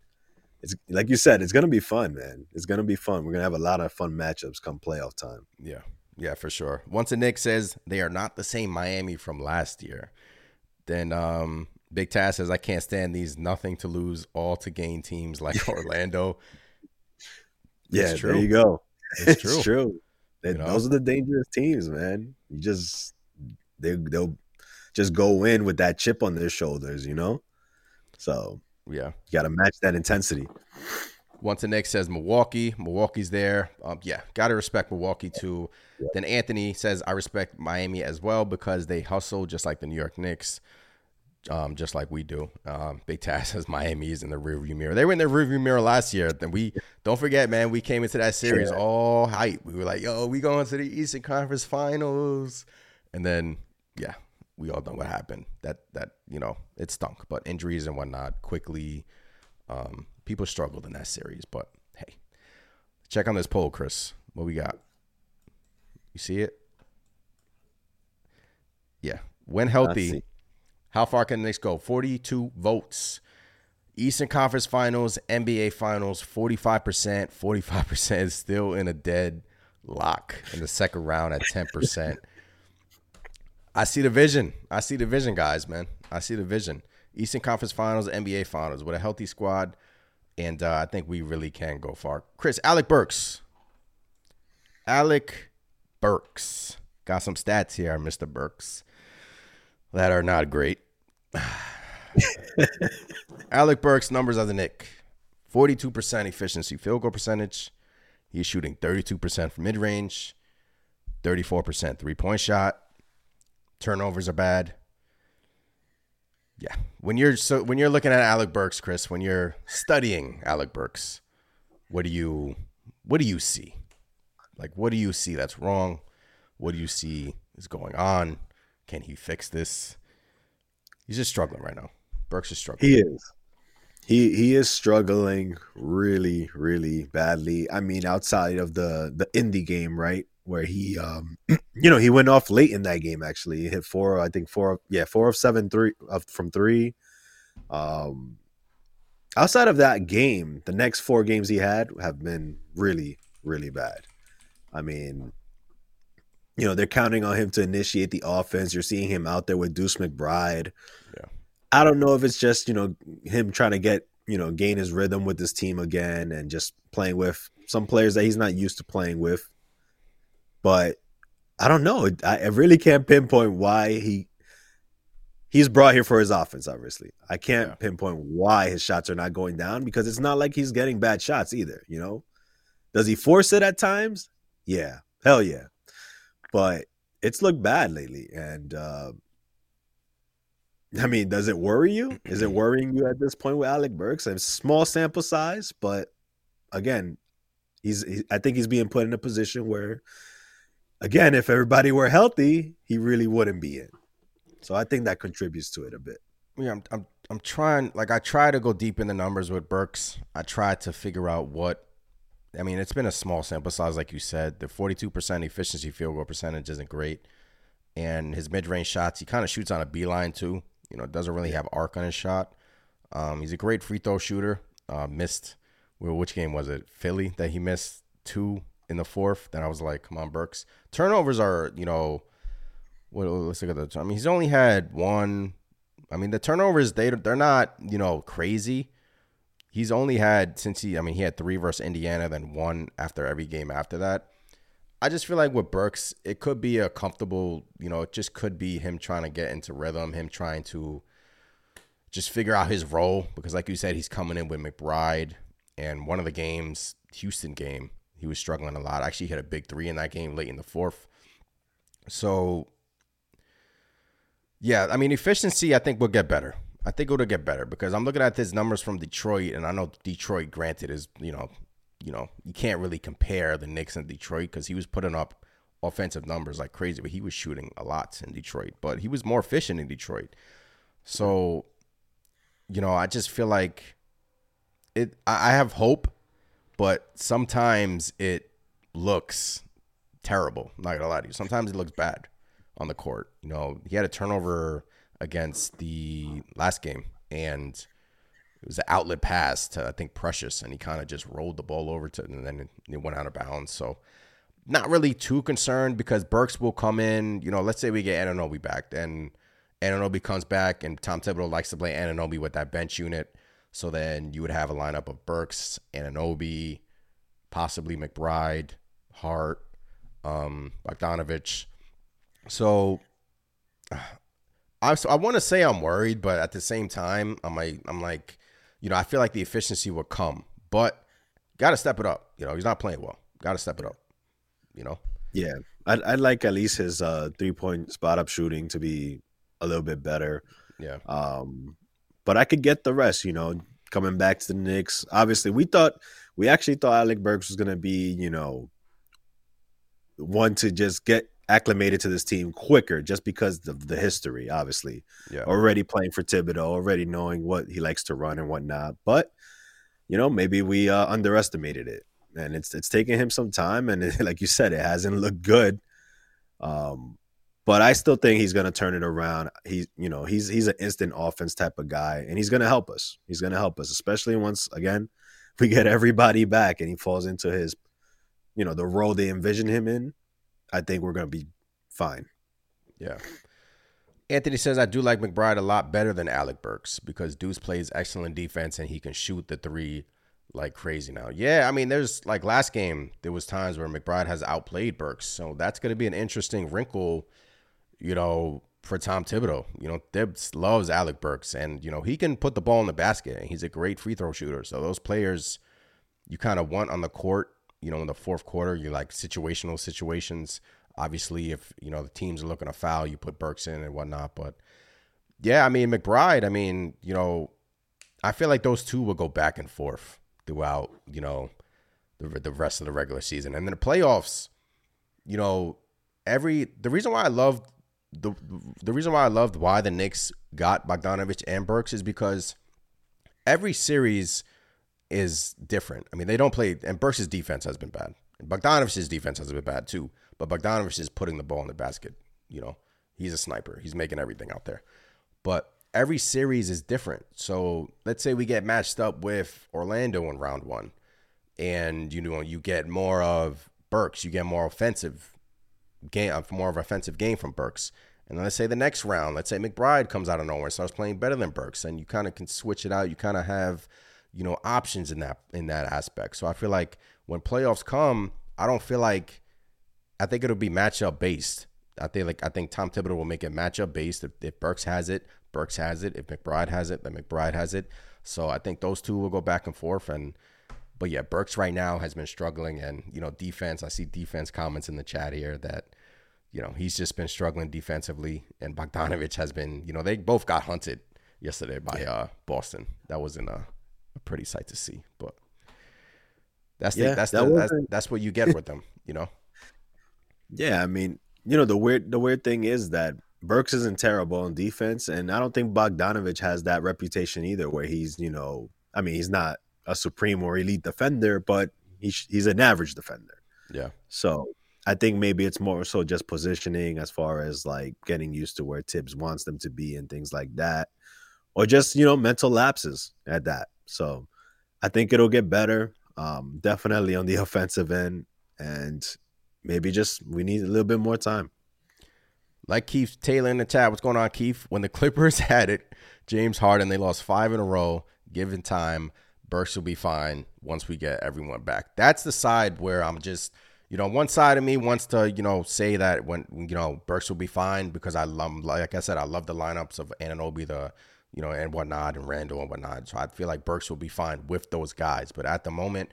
it's like you said, it's gonna be fun, man. It's gonna be fun. We're gonna have a lot of fun matchups come playoff time. Yeah, yeah, for sure. Once a Nick says they are not the same Miami from last year, then um, Big Taz says I can't stand these nothing to lose, all to gain teams like Orlando. Yeah, true. there you go. It's It's true. true. They- You know? Those are the dangerous teams, man. You just they they'll just go in with that chip on their shoulders, you know. So Yeah. you got to match that intensity. Once a Nick says Milwaukee, Milwaukee's there. Um, yeah, gotta respect Milwaukee too. Then Anthony says I respect Miami as well because they hustle just like the New York Knicks, um, just like we do. Um, Big Taz says Miami's in the rearview mirror. They were in the rearview mirror last year. Then we don't forget, man. We came into that series all hype. We were like, "Yo, we going to the Eastern Conference Finals," and then yeah, we all know what happened. That that you know it stunk, but injuries and whatnot quickly. Um, people struggled in that series, but hey, check on this poll, Chris. What we got? You see it? Yeah. When healthy. How far can the Knicks go? 42 votes. Eastern Conference Finals, NBA Finals, 45%. 45% is still in a dead lock in the second round at 10%. I see the vision. I see the vision, guys, man. I see the vision. Eastern Conference Finals, NBA Finals with a healthy squad. And uh, I think we really can go far. Chris, Alec Burks. Alec Burks. Got some stats here, Mr. Burks, that are not great. Alec Burks' numbers as a Nick 42% efficiency field goal percentage. He's shooting 32% from mid range, 34% three point shot. Turnovers are bad. Yeah. When you're so when you're looking at Alec Burks, Chris, when you're studying Alec Burks, what do you what do you see? Like what do you see that's wrong? What do you see is going on? Can he fix this? He's just struggling right now. Burks is struggling. He is. He he is struggling really really badly. I mean, outside of the the indie game, right, where he um you know he went off late in that game. Actually, he hit four. I think four. Yeah, four of seven three of from three. Um, outside of that game, the next four games he had have been really really bad. I mean, you know, they're counting on him to initiate the offense. You're seeing him out there with Deuce McBride. Yeah. I don't know if it's just, you know, him trying to get, you know, gain his rhythm with this team again and just playing with some players that he's not used to playing with. But I don't know. I, I really can't pinpoint why he he's brought here for his offense, obviously. I can't Yeah. pinpoint why his shots are not going down because it's not like he's getting bad shots either, you know? Does he force it at times? Yeah. Hell yeah. But it's looked bad lately. And uh I mean, does it worry you? Is it worrying you at this point with Alec Burks? A small sample size, but again, he's he, I think he's being put in a position where again, if everybody were healthy, he really wouldn't be in. So I think that contributes to it a bit. Yeah, I'm, I'm I'm trying like I try to go deep in the numbers with Burks. I try to figure out what I mean, it's been a small sample size like you said. The 42% efficiency field goal percentage isn't great. And his mid-range shots, he kind of shoots on a beeline too. You know, doesn't really have arc on his shot. Um, he's a great free throw shooter. Uh, missed well, which game was it? Philly that he missed two in the fourth. Then I was like, come on, Burks. Turnovers are, you know, what, let's look at the. I mean, he's only had one. I mean, the turnovers they they're not you know crazy. He's only had since he. I mean, he had three versus Indiana, then one after every game after that. I just feel like with Burks, it could be a comfortable. You know, it just could be him trying to get into rhythm, him trying to just figure out his role because, like you said, he's coming in with McBride, and one of the games, Houston game, he was struggling a lot. Actually, hit a big three in that game late in the fourth. So yeah, I mean efficiency. I think will get better. I think it'll get better because I'm looking at his numbers from Detroit, and I know Detroit, granted, is you know, you know, you can't really compare the Knicks and Detroit because he was putting up offensive numbers like crazy, but he was shooting a lot in Detroit, but he was more efficient in Detroit. So, you know, I just feel like it. I have hope, but sometimes it looks terrible. I'm not gonna lie to you. Sometimes it looks bad on the court. You know, he had a turnover against the last game, and it was an outlet pass to I think Precious, and he kind of just rolled the ball over to, and then it went out of bounds. So, not really too concerned because Burks will come in. You know, let's say we get Anunoby back, then Anunoby comes back, and Tom Thibodeau likes to play Anunoby with that bench unit. So then you would have a lineup of Burks, Anunoby, possibly McBride, Hart, um, Bogdanovich. So I I want to say I'm worried, but at the same time, I'm like I'm like, you know, I feel like the efficiency will come, but got to step it up. You know, he's not playing well. Got to step it up. You know, Yeah, I'd, I'd like at least his uh, three point spot up shooting to be a little bit better. yeah, Um, but I could get the rest, you know, coming back to the Knicks. Obviously, we thought we actually thought Alec Burks was gonna be, you know, one to just get acclimated to this team quicker, just because of the history, obviously. yeah. Already playing for Thibodeau, already knowing what he likes to run and whatnot. But you know, maybe we uh, underestimated it, and it's it's taking him some time, and it, like you said, it hasn't looked good. Um, but I still think he's gonna turn it around. He's you know he's he's an instant offense type of guy, and he's gonna help us. He's gonna help us, especially once again we get everybody back and he falls into his you know the role they envision him in. I think we're gonna be fine. Yeah. Anthony says I do like McBride a lot better than Alec Burks because Deuce plays excellent defense and he can shoot the three like crazy now. Yeah, I mean, there's like last game, there was times where McBride has outplayed Burks, so that's going to be an interesting wrinkle, you know, for Tom Thibodeau. You know, Tibbs loves Alec Burks, and you know he can put the ball in the basket, and he's a great free throw shooter. So those players you kind of want on the court, you know, in the fourth quarter, you're like situational situations. Obviously, if you know the teams are looking to foul, you put Burks in and whatnot. But yeah, I mean McBride. I mean, you know, I feel like those two will go back and forth throughout, you know, the the rest of the regular season, and then the playoffs. You know, every the reason why I loved the the reason why I loved why the Knicks got Bogdanovich and Burks is because every series is different. I mean, they don't play, and Burks' defense has been bad. Bogdanovich's defense has been bad too. But Bogdanovich is putting the ball in the basket. You know, he's a sniper. He's making everything out there. But every series is different. So let's say we get matched up with Orlando in round one, and you know you get more of Burks, you get more offensive game, uh, more of offensive game from Burks. And then let's say the next round, let's say McBride comes out of nowhere and starts playing better than Burks, and you kind of can switch it out. You kind of have, you know, options in that in that aspect. So I feel like when playoffs come, I don't feel like I think it'll be matchup based. I think like I think Tom Thibodeau will make it matchup based. If, if Burks has it, Burks has it. If McBride has it, then McBride has it. So I think those two will go back and forth. And but yeah, Burks right now has been struggling, and you know defense. I see defense comments in the chat here that you know he's just been struggling defensively, and Bogdanovich has been. You know they both got hunted yesterday by uh, Boston. That was in a, a pretty sight to see, but that's the, Yeah, that's that the, that's, that's what you get with them. You know. Yeah, I mean, you know, the weird the weird thing is that Burks isn't terrible on defense, and I don't think Bogdanovich has that reputation either, where he's, you know, I mean, he's not a supreme or elite defender, but he's he's an average defender. Yeah. So I think maybe it's more so just positioning as far as like getting used to where Tibbs wants them to be and things like that, or just you know mental lapses at that. So I think it'll get better, um, definitely on the offensive end, and maybe just we need a little bit more time. Like Keith Taylor in the chat, what's going on, Keith? When the Clippers had it, James Harden, they lost five in a row. Given time, Burks will be fine once we get everyone back. That's the side where I'm just, you know, one side of me wants to, you know, say that when you know Burks will be fine because I love, like I said, I love the lineups of Anunoby, the, you know, and whatnot, and Randle and whatnot. So I feel like Burks will be fine with those guys. But at the moment,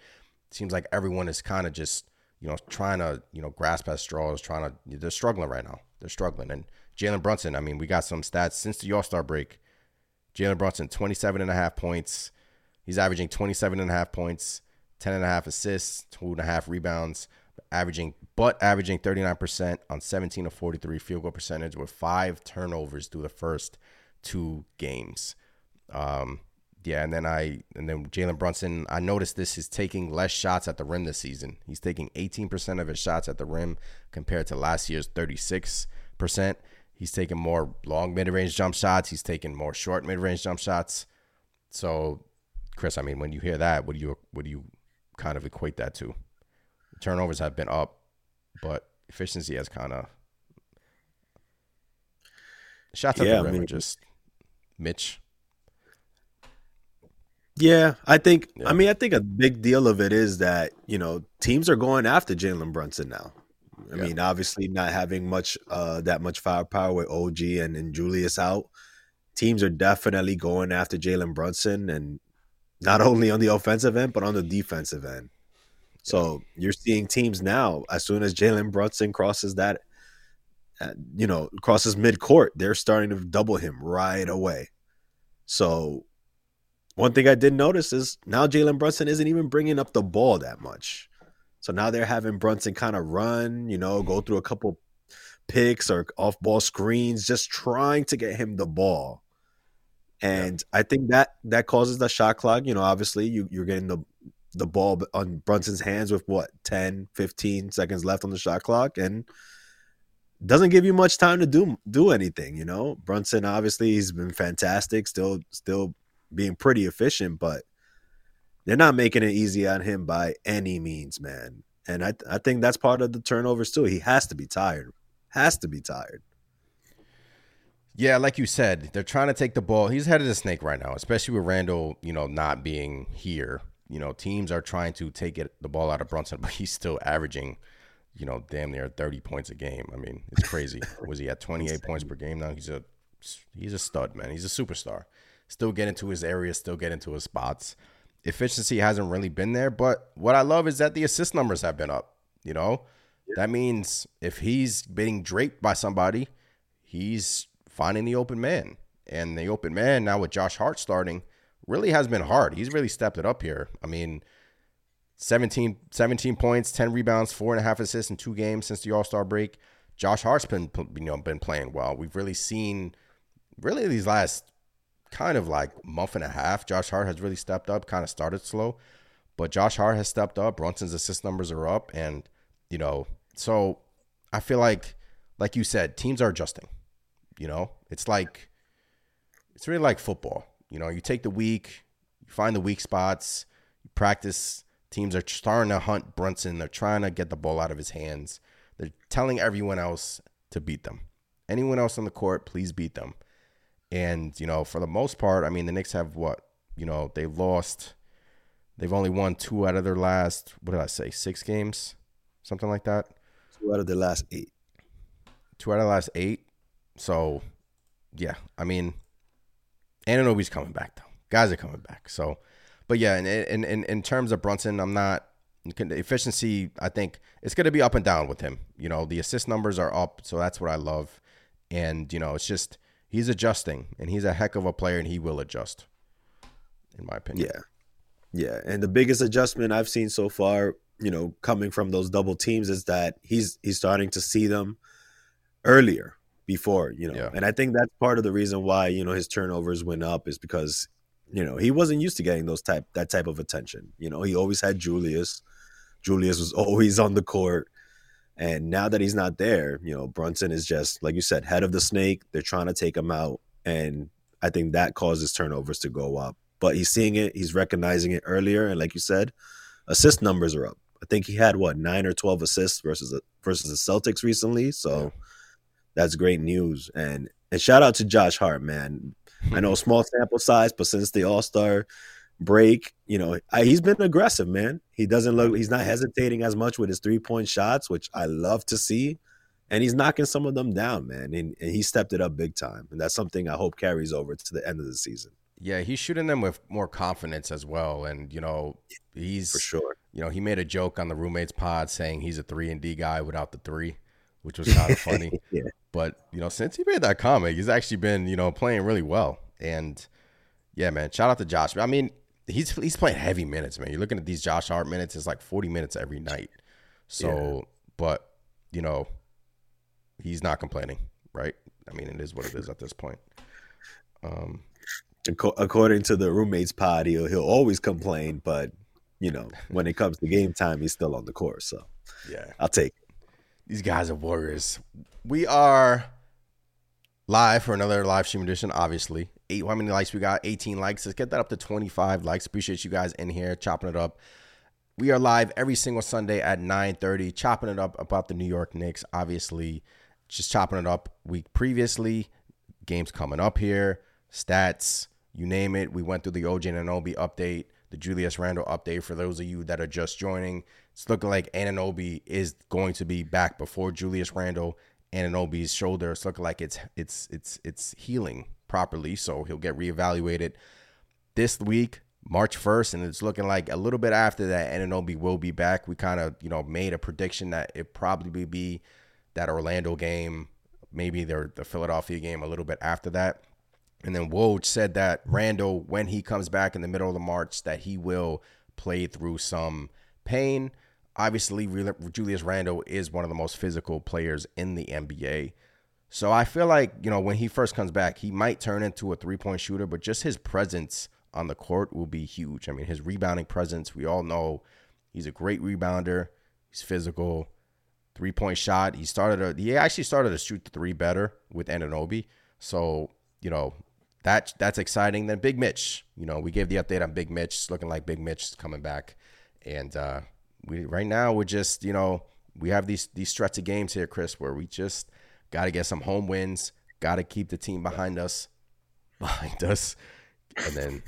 it seems like everyone is kind of just, you know, trying to, you know, grasp at straws, trying to, they're struggling right now. They're struggling. And Jalen Brunson, I mean, we got some stats since the All Star break. Jalen Brunson, 27 and a half points. He's averaging 27 and a half points, 10 and a half assists, two and a half rebounds, averaging, but averaging 39% on 17 of 43 field goal percentage with five turnovers through the first two games. Um, yeah, and then I and then Jalen Brunson, I noticed this is taking less shots at the rim this season. He's taking 18% of his shots at the rim compared to last year's 36%. He's taking more long mid-range jump shots. He's taking more short mid-range jump shots. So, Chris, I mean, when you hear that, what do you what do you kind of equate that to? Turnovers have been up, but efficiency has kind of shots at Yeah, the I rim are mean- just Mitch. Yeah, I think. Yeah. I mean, I think a big deal of it is that you know teams are going after Jalen Brunson now. I Yeah. mean, obviously not having much uh that much firepower with OG and, and Julius out, teams are definitely going after Jalen Brunson, and not only on the offensive end but on the defensive end. So you're seeing teams now as soon as Jalen Brunson crosses that, uh, you know, crosses mid court, they're starting to double him right away. So one thing I did notice is now Jalen Brunson isn't even bringing up the ball that much. So now they're having Brunson kind of run, you know, go through a couple picks or off ball screens, just trying to get him the ball. And I think that that causes the shot clock. You know, obviously you, you're getting the the ball on Brunson's hands with what 10, 15 seconds left on the shot clock and doesn't give you much time to do do anything, you know. Brunson obviously he's been fantastic, still still being pretty efficient, but they're not making it easy on him by any means, man. And I I think that's part of the turnovers too. He has to be tired. Has to be tired. Yeah, like you said, they're trying to take the ball. He's head of the snake right now, especially with Randle, you know, not being here. You know, teams are trying to take it the ball out of Brunson, but he's still averaging, you know, damn near 30 points a game. I mean, it's crazy. Was he at 28 points per game now? He's a he's a stud, man. He's a superstar. Still get into his area, still get into his spots. Efficiency hasn't really been there, but what I love is that the assist numbers have been up, you know? That means if he's being draped by somebody, he's finding the open man. And the open man now with Josh Hart starting really has been hard. He's really stepped it up here. I mean, 17, 17 points, 10 rebounds, four and a half assists in two games since the All Star break, Josh Hart's been you know been playing well. We've really seen really these last kind of like month and a half. Josh Hart has really stepped up. Kind of started slow, but Josh Hart has stepped up. Brunson's assist numbers are up, and you know, so I feel like, like you said, teams are adjusting. You know, it's like it's really like football. You know, you take the week, you find the weak spots, you practice. Teams are starting to hunt Brunson. They're trying to get the ball out of his hands. They're telling everyone else to beat them. Anyone else on the court, please beat them. And, you know, for the most part, I mean, the Knicks have what? You know, they lost, they've only won two out of their last, what did I say, six games? Something like that. Two out of the last eight. Two out of the last eight. So, yeah, I mean, Anunoby's coming back, though. Guys are coming back. So, but yeah, in, in, in, in terms of Brunson, I'm not, efficiency, I think it's going to be up and down with him. You know, the assist numbers are up, so that's what I love. And, you know, it's just, he's adjusting and he's a heck of a player and he will adjust, in my opinion. Yeah. Yeah. And the biggest adjustment I've seen so far, you know, coming from those double teams is that he's he's starting to see them earlier before, you know. Yeah. And I think that's part of the reason why, you know, his turnovers went up is because, you know, he wasn't used to getting those type that type of attention. You know, he always had Julius. Julius was always on the court. And now that he's not there, you know, Brunson is just, like you said, head of the snake. They're trying to take him out. And I think that causes turnovers to go up. But he's seeing it, he's recognizing it earlier. And like you said, assist numbers are up. I think he had what, nine or 12 assists versus the, versus the Celtics recently. So that's great news. And and shout out to Josh Hart, man. I know small sample size, but since the All Star break, you know, I, he's been aggressive, man. He doesn't look, he's not hesitating as much with his three point shots, which I love to see. And he's knocking some of them down, man. And, and he stepped it up big time. And that's something I hope carries over to the end of the season Yeah, he's shooting them with more confidence as well. And, you know, he's for sure. you know, he made a joke on the roommates pod saying he's a three and D guy without the three, which was kind of funny. Yeah. But you know, since he made that comic, he's actually been you know playing really well. And yeah, man, shout out to Josh. I mean, he's he's playing heavy minutes, man. You're looking at these Josh Hart minutes; it's like 40 minutes every night. So, but you know, he's not complaining, right? I mean, it is what it is at this point. Um, According to the roommates pod, he'll he'll always complain, but you know, when it comes to game time, he's still on the course. So yeah, I'll take it. These guys are warriors. We are live for another live stream edition. Obviously, eight. How many likes we got? 18 likes. Let's get that up to 25 likes. Appreciate you guys in here chopping it up. We are live every single Sunday at 9:30, chopping it up about the New York Knicks. Obviously, just chopping it up week previously. Games coming up here, stats, you name it. We went through the OG Anunoby update, the Julius Randle update. For those of you that are just joining, it's looking like Anunoby is going to be back before Julius Randle. Anunoby's shoulder, it's looking like it's it's it's it's healing properly, so he'll get reevaluated this week, March 1st, and it's looking like a little bit after that, Anunoby will be back. We kind of, you know, made a prediction that it probably be that Orlando game, maybe their the Philadelphia game a little bit after that. And then Woj said that Randle, when he comes back in the middle of the March, that he will play through some pain. Obviously, Julius Randle is one of the most physical players in the NBA. So I feel like, you know, when he first comes back, he might turn into a three point shooter, but just his presence on the court will be huge. I mean, his rebounding presence, we all know he's a great rebounder. He's physical. Three point shot. He started a, he actually started to shoot the three better with Anunoby. So, you know, that that's exciting. Then Big Mitch, you know, we gave the update on Big Mitch. It's looking like Big Mitch is coming back. And uh we right now we're just, you know, we have these these stretch of games here, Chris, where we just got to get some home wins, got to keep the team behind us, behind us, and then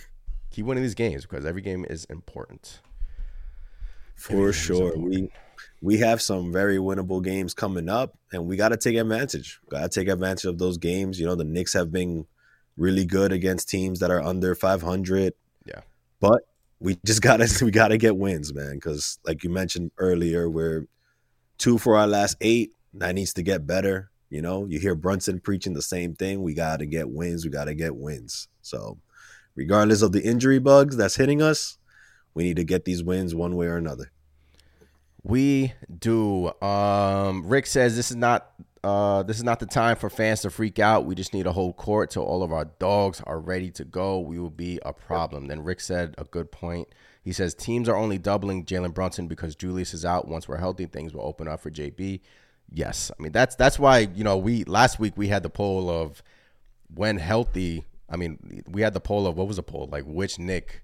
keep winning these games because every game is important. For Everything's sure. important. We we have some very winnable games coming up and we gotta take advantage. Gotta take advantage of those games. You know, the Knicks have been really good against teams that are under five hundred. Yeah. But we just gotta we gotta get wins, man. Cause like you mentioned earlier, we're two for our last eight. That needs to get better. You know, you hear Brunson preaching the same thing. We gotta get wins. We gotta get wins. So regardless of the injury bugs that's hitting us, we need to get these wins one way or another. We do. Um, Rick says this is not Uh, this is not the time for fans to freak out. We just need a whole court till all of our dogs are ready to go. We will be a problem. Then Rick said a good point. He says teams are only doubling Jalen Brunson because Julius is out. Once we're healthy, things will open up for JB. Yes, I mean that's that's why you know we last week we had the poll of when healthy. I mean we had the poll of what was the poll like which Nick.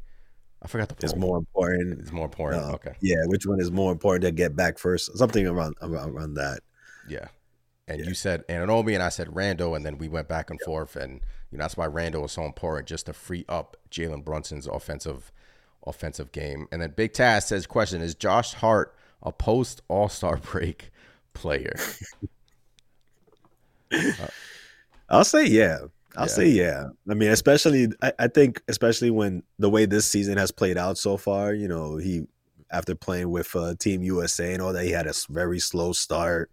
I forgot the poll. It's more important. It's more important. uh, okay. Yeah, which one is more important to get back first? Something around around, around that. Yeah. And you said Anunoby and I said Rando, and then we went back and forth, and you know that's why Rando was so important, just to free up Jalen Brunson's offensive offensive game. And then Big Taz says, "Question: Is Josh Hart a post All Star break player?" I'll say yeah. I'll Yeah. say yeah. I mean, especially I, I think especially when the way this season has played out so far, you know, he after playing with uh, Team USA and all that, he had a very slow start,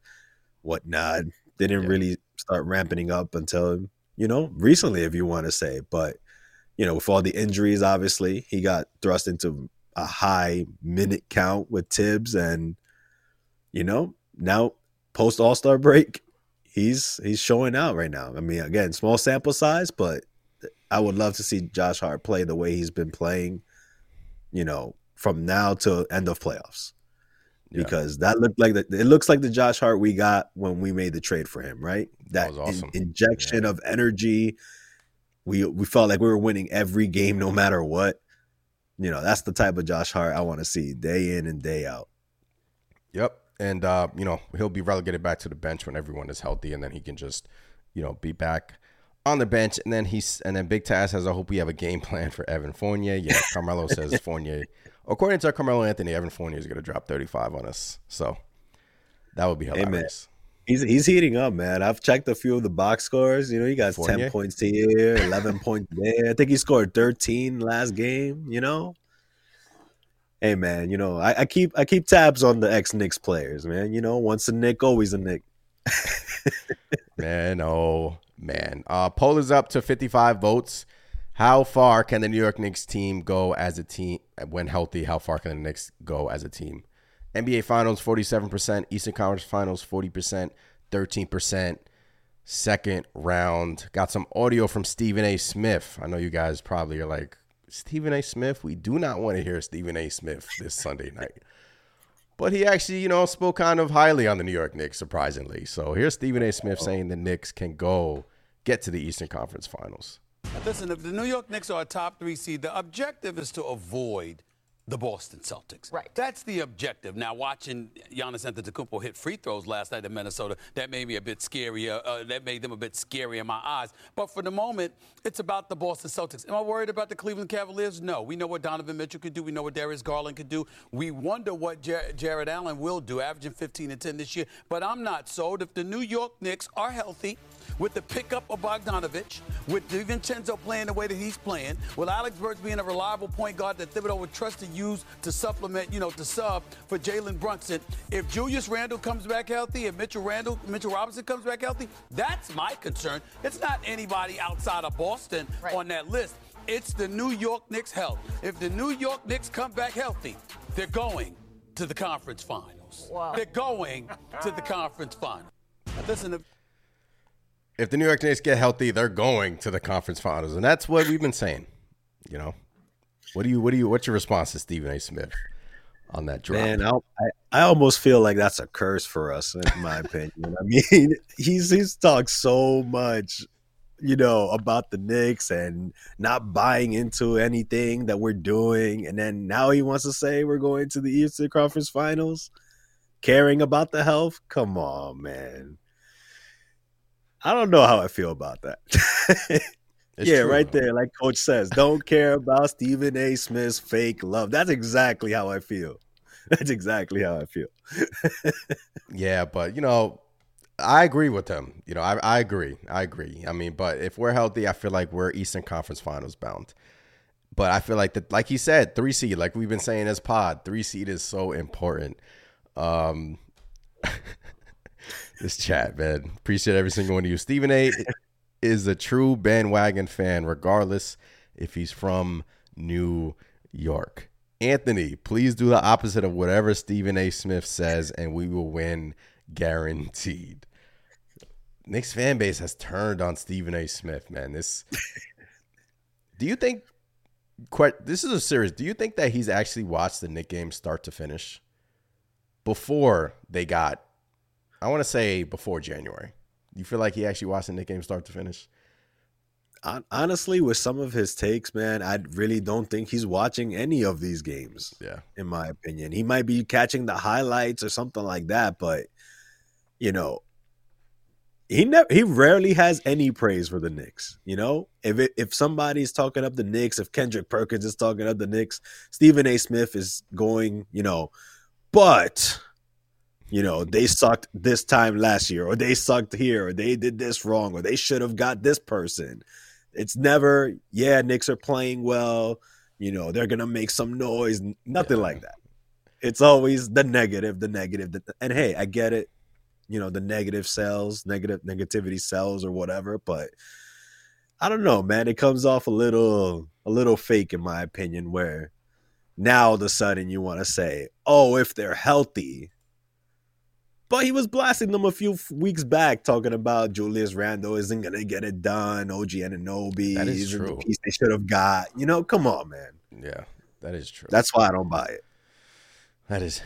whatnot. They Didn't Yeah. really start ramping up until you know recently, if you want to say. But you know, with all the injuries, obviously he got thrust into a high minute count with Tibbs, and you know now post All Star break, he's he's showing out right now. I mean, again, small sample size, but I would love to see Josh Hart play the way he's been playing, you know, from now to end of playoffs. Yeah. Because that looked like the, it looks like the Josh Hart we got when we made the trade for him, right? That That, was awesome. in- injection of energy. We we felt like we were winning every game no matter what. You know, that's the type of Josh Hart I want to see day in and day out. Yep. And uh, you know, he'll be relegated back to the bench when everyone is healthy and then he can just, you know, be back on the bench. And then he's and then Big Taz says, I hope we have a game plan for Evan Fournier. Yeah, Carmelo says Fournier. According to Carmelo Anthony, Evan Fournier is gonna drop 35 on us. So that would be hilarious. He's he's heating up, man. I've checked a few of the box scores. You know, he got Fournier? ten points here, eleven points there. I think he scored thirteen last game. You know, hey man, you know I, I keep I keep tabs on the ex Knicks players, man. You know, once a Nick, always a Nick. Man, oh man. Uh poll is up to 55 votes. How far can the New York Knicks team go as a team when healthy? How far can the Knicks go as a team? NBA Finals 47%, Eastern Conference Finals 40%, 13%. Second round. Got some audio from Stephen A. Smith. I know you guys probably are like, Stephen A. Smith? We do not want to hear Stephen A. Smith this Sunday night. But he actually, you know, spoke kind of highly on the New York Knicks, surprisingly. So here's Stephen A. Smith oh. saying the Knicks can go get to the Eastern Conference Finals. Listen, if the New York Knicks are a top three seed, the objective is to avoid the Boston Celtics. Right. That's the objective. Now, watching Giannis Antetokounmpo hit free throws last night in Minnesota, that made me a bit scary. Uh, uh, that made them a bit scary in my eyes. But for the moment, it's about the Boston Celtics. Am I worried about the Cleveland Cavaliers? No. We know what Donovan Mitchell could do. We know what Darius Garland could do. We wonder what Jar- Jarrett Allen will do, averaging 15 and 10 this year. But I'm not sold. If the New York Knicks are healthy, with the pickup of Bogdanovich, with DiVincenzo playing the way that he's playing, with Alex Burks being a reliable point guard that Thibodeau would trust to use to supplement, you know, to sub for Jalen Brunson. If Julius Randle comes back healthy, if Mitchell Randle, Mitchell Robinson comes back healthy, that's my concern. It's not anybody outside of Boston Right. on that list. It's the New York Knicks health. If the New York Knicks come back healthy, they're going to the conference finals. Wow. They're going to the conference finals. Listen, if the New York Knicks get healthy, they're going to the conference finals. And that's what we've been saying. You know? What do you what do you what's your response to Stephen A. Smith on that drop? Man, I I almost feel like that's a curse for us, in my opinion. I mean, he's he's talked so much, you know, about the Knicks and not buying into anything that we're doing, and then now he wants to say we're going to the Eastern Conference Finals, caring about the health. Come on, man. I don't know how I feel about that. Yeah, true. right there, like Coach says, don't care about Stephen A. Smith's fake love. That's exactly how I feel. That's exactly how I feel. Yeah, but you know, I agree with them. You know, I, I agree. I agree. I mean, but if we're healthy, I feel like we're Eastern Conference Finals bound. But I feel like that, like he said, three seed, like we've been saying as pod, three seed is so important. Um, this chat, man, appreciate every single one of you. Stephen A. is a true bandwagon fan, regardless if he's from New York. Anthony, please do the opposite of whatever Stephen A. Smith says, and we will win guaranteed. Knicks fan base has turned on Stephen A. Smith, man. This. do you think? Quite. This is a serious. Do you think that he's actually watched the Nick game start to finish before they got? I want to say before January. You feel like he actually watched the Knick game start to finish? Honestly, with some of his takes, man, I really don't think he's watching any of these games. Yeah. in my opinion. He might be catching the highlights or something like that, but you know, he never he rarely has any praise for the Knicks. You know, if it, if somebody's talking up the Knicks, if Kendrick Perkins is talking up the Knicks, Stephen A. Smith is going, you know, but you know they sucked this time last year, or they sucked here, or they did this wrong, or they should have got this person. It's never, yeah, Knicks are playing well. You know, they're gonna make some noise. Nothing Yeah. like that. It's always the negative, the negative. The, and hey, I get it. You know, the negative sells, negative negativity sells, or whatever. But I don't know, man. It comes off a little, a little fake, in my opinion. Where now all of a sudden you want to say, "Oh, if they're healthy." But he was blasting them a few weeks back, talking about Julius Randle isn't gonna get it done. OG Anunoby That is isn't the piece they should have got. You know, come on, man. Yeah, that is true. That's why I don't buy it. That is.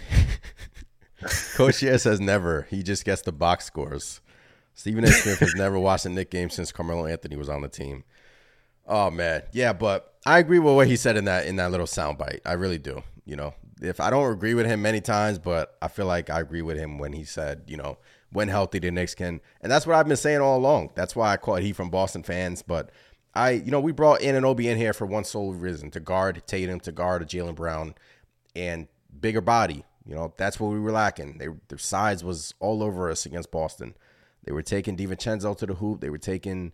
Coach Ye says never. He just gets the box scores. Stephen A. Smith has never watched a Knick game since Carmelo Anthony was on the team. Oh man, yeah, but I agree with what he said in that in that little soundbite. I really do. You know, if I don't agree with him many times, but I feel like I agree with him when he said, you know, when healthy, the Knicks can, and that's what I've been saying all along. That's why I caught heat from Boston fans, but. I, you know, we brought in Anunoby in here for one sole reason to guard Tatum, to guard a Jaylen Brown, and bigger body. You know, that's what we were lacking. They, their size was all over us against Boston. They were taking DiVincenzo to the hoop. They were taking,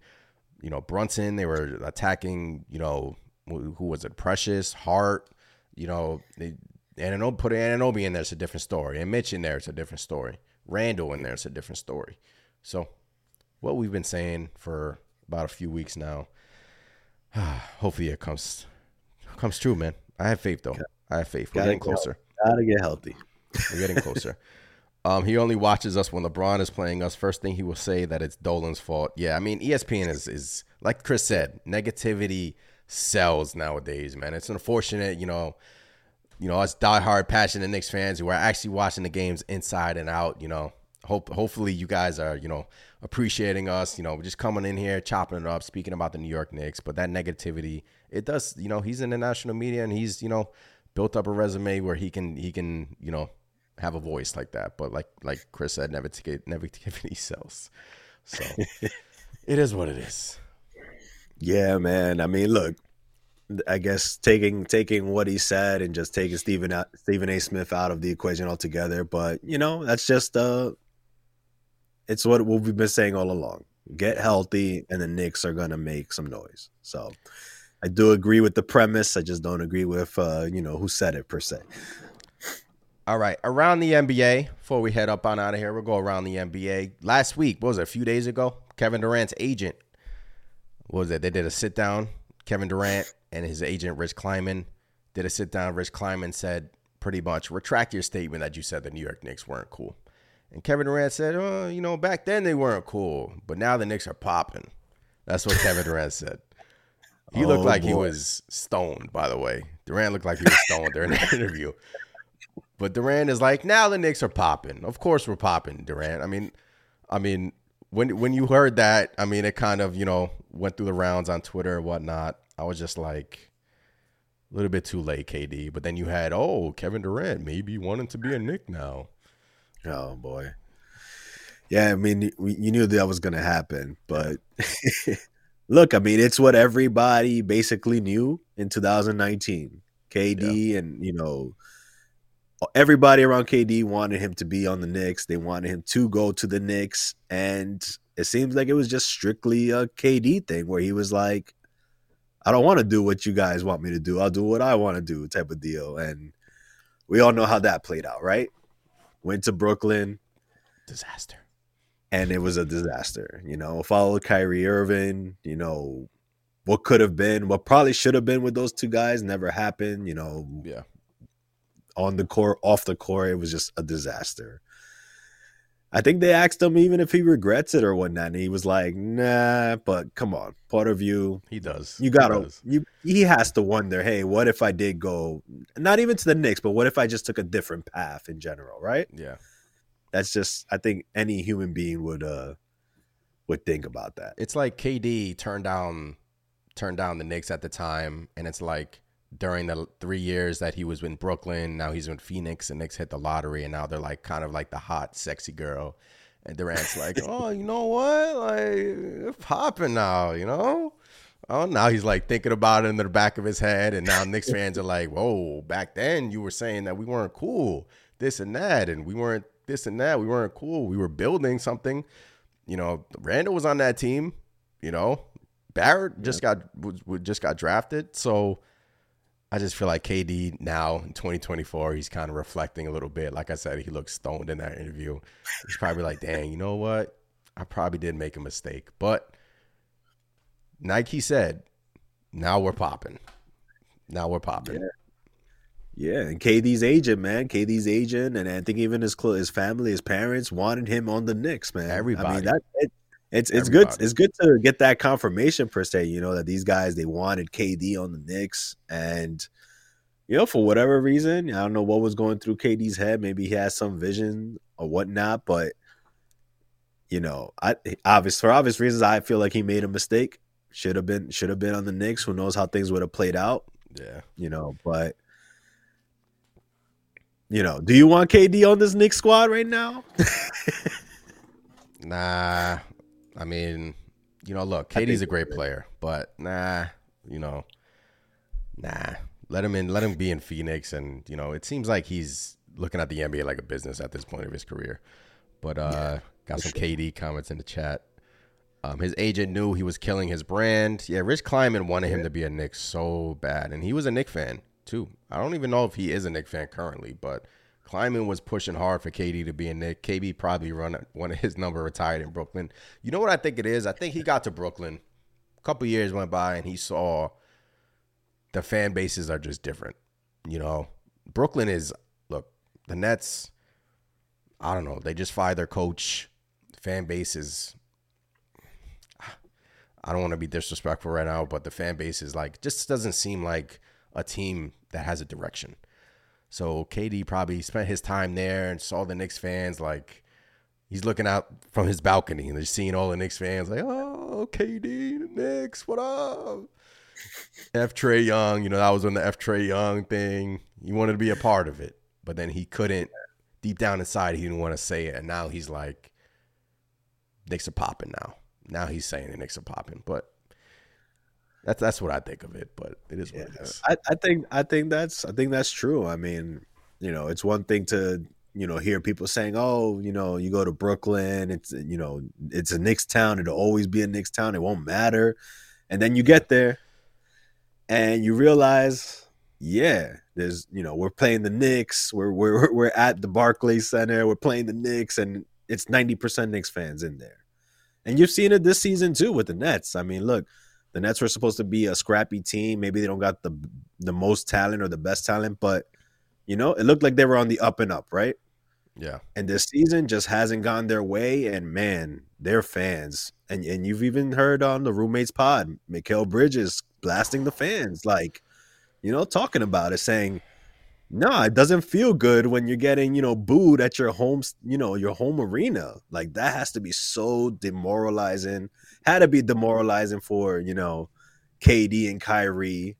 you know, Brunson. They were attacking, you know, who was it? Precious, Hart. You know, they, Anunoby, put Anunoby in there, it's a different story. And Mitch in there, it's a different story. Randle in there, it's a different story. So, what we've been saying for about a few weeks now, hopefully it comes comes true, man. I have faith though. I have faith. We're Gotta getting get closer. Gotta get healthy. We're getting closer. um, he only watches us when LeBron is playing us. First thing he will say that it's Dolan's fault. Yeah, I mean ESPN is is like Chris said, negativity sells nowadays, man. It's unfortunate, you know. You know, us diehard, passionate Knicks fans who are actually watching the games inside and out. You know, hope hopefully you guys are you know appreciating us. You know, just coming in here, chopping it up, speaking about the New York Knicks. But that negativity, it does. You know, he's in the national media and he's you know built up a resume where he can he can you know have a voice like that. But like like Chris said, negativity negativity sells. So it is what it is. Yeah, man. I mean, look, I guess taking taking what he said and just taking Stephen Stephen A. Smith out of the equation altogether. But you know, that's just uh, it's what what we've been saying all along. Get healthy, and the Knicks are gonna make some noise. So, I do agree with the premise. I just don't agree with uh, you know, who said it per se. All right, around the NBA. Before we head up on out of here, we'll go around the NBA. Last week, what was it? A few days ago, Kevin Durant's agent what was it? They did a sit down. Kevin Durant and his agent Rich Kleiman did a sit down. Rich Kleiman said pretty much retract your statement that you said the New York Knicks weren't cool. And Kevin Durant said, "Oh, you know, back then they weren't cool, but now the Knicks are popping." That's what Kevin Durant said. He oh, looked Oh, like he was stoned, by the way. Durant looked like he was stoned during the interview. But Durant is like, now the Knicks are popping. Of course we're popping, Durant. I mean, I mean, when when you heard that, I mean, it kind of you know went through the rounds on Twitter and whatnot. I was just like, a little bit too late, KD. But then you had, oh, Kevin Durant maybe wanting to be a Knick now. Oh boy. Yeah, I mean, you knew that was going to happen, but look, I mean, it's what everybody basically knew in 2019. KD and you know everybody around KD wanted him to be on the Knicks. They wanted him to go to the Knicks, and it seems like it was just strictly a KD thing where he was like, "I don't want to do what you guys want me to do. I'll do what I want to do," type of deal. And we all know how that played out, right? Went to Brooklyn, Disaster. and it was a disaster. You know, followed Kyrie Irving. You know, what could have been, what probably should have been with those two guys never happened. You know, Yeah. on the court, off the court, it was just a disaster. I think they asked him even if he regrets it or whatnot, and he was like, "Nah." But come on, part of you, He does. you gotta, does. you he has to wonder, hey, what if I did go, not even to the Knicks, but what if I just took a different path in general, right? Yeah. That's just, I think any human being would uh would think about that. It's like KD turned down turned down the Knicks at the time, and it's like during the three years that he was in Brooklyn, now he's in Phoenix, and Knicks hit the lottery, and now they're like kind of like the hot, sexy girl. And Durant's like, oh, you know what? Like, it's popping now, you know? Oh, now he's like thinking about it in the back of his head, and now Knicks fans are like, whoa, back then you were saying that we weren't cool, this and that, and we weren't this and that, we weren't cool, we were building something. You know, Randle was on that team. You know, Barrett just got was, was- just got drafted, so I just feel like KD now in 2024, he's kind of reflecting a little bit. Like I said, he looks stoned in that interview. He's probably like, "Dang, you know what? I probably did make a mistake." But Nike said, "Now we're popping. Now we're popping." Yeah, and KD's agent, man, KD's agent, and I think even his his family, his parents wanted him on the Knicks, man. I Everybody. mean, that it, it's it's good. It's good to get that confirmation per se. You know that these guys they wanted KD on the Knicks, and you know for whatever reason, I don't know what was going through KD's head. Maybe he has some vision or whatnot, but you know, I obvious for obvious reasons, I feel like he made a mistake. Should have been should have been on the Knicks. Who knows how things would have played out? Yeah. you know, but you know, do you want KD on this Knicks squad right now? Nah. I mean, you know, look, KD's a great player, but nah, you know, nah. Let him in. Let him be in Phoenix, and you know, it seems like he's looking at the NBA like a business at this point of his career. But uh, got some KD comments in the chat. Um, his agent knew he was killing his brand. Yeah, Rich Kleiman wanted him to be a Knicks so bad, and he was a Knicks fan too. I don't even know if he is a Knicks fan currently, but Kleiman was pushing hard for KD to be a Knick. KD probably run one of his number retired in Brooklyn. You know what I think it is? I think he got to Brooklyn. A couple years went by, and he saw the fan bases are just different. You know, Brooklyn is look the Nets. I don't know. They just fired their coach. Fan base is. I don't want to be disrespectful right now, but the fan base is like just doesn't seem like a team that has a direction. So KD probably spent his time there and saw the Knicks fans like he's looking out from his balcony and they're seeing all the Knicks fans like, oh, KD, the Knicks, what up? F Trae Young, you know, that was when the F Trae Young thing. He wanted to be a part of it, but then he couldn't. Deep down inside, he didn't want to say it, and now he's like, Knicks are popping now. Now he's saying the Knicks are popping, but that's that's what I think of it. But it is what it is. I, I think I think that's I think that's true. I mean, you know, it's one thing to you know hear people saying, "Oh, you know, you go to Brooklyn, it's you know, it's a Knicks town. It'll always be a Knicks town. It won't matter." And then you get there, and you realize, yeah, there's you know, we're playing the Knicks. We're we're we're at the Barclays Center. We're playing the Knicks, and it's ninety percent Knicks fans in there. And you've seen it this season too with the Nets. I mean, look, the Nets were supposed to be a scrappy team. Maybe they don't got the the most talent or the best talent, but you know, it looked like they were on the up and up, right? Yeah. And this season just hasn't gone their way. And man, they're fans. And and you've even heard on the roommates pod, Mikal Bridges blasting the fans, like, you know, talking about it, saying, no, it doesn't feel good when you're getting, you know, booed at your home, you know, your home arena. Like that has to be so demoralizing. Had to be demoralizing for, you know, KD and Kyrie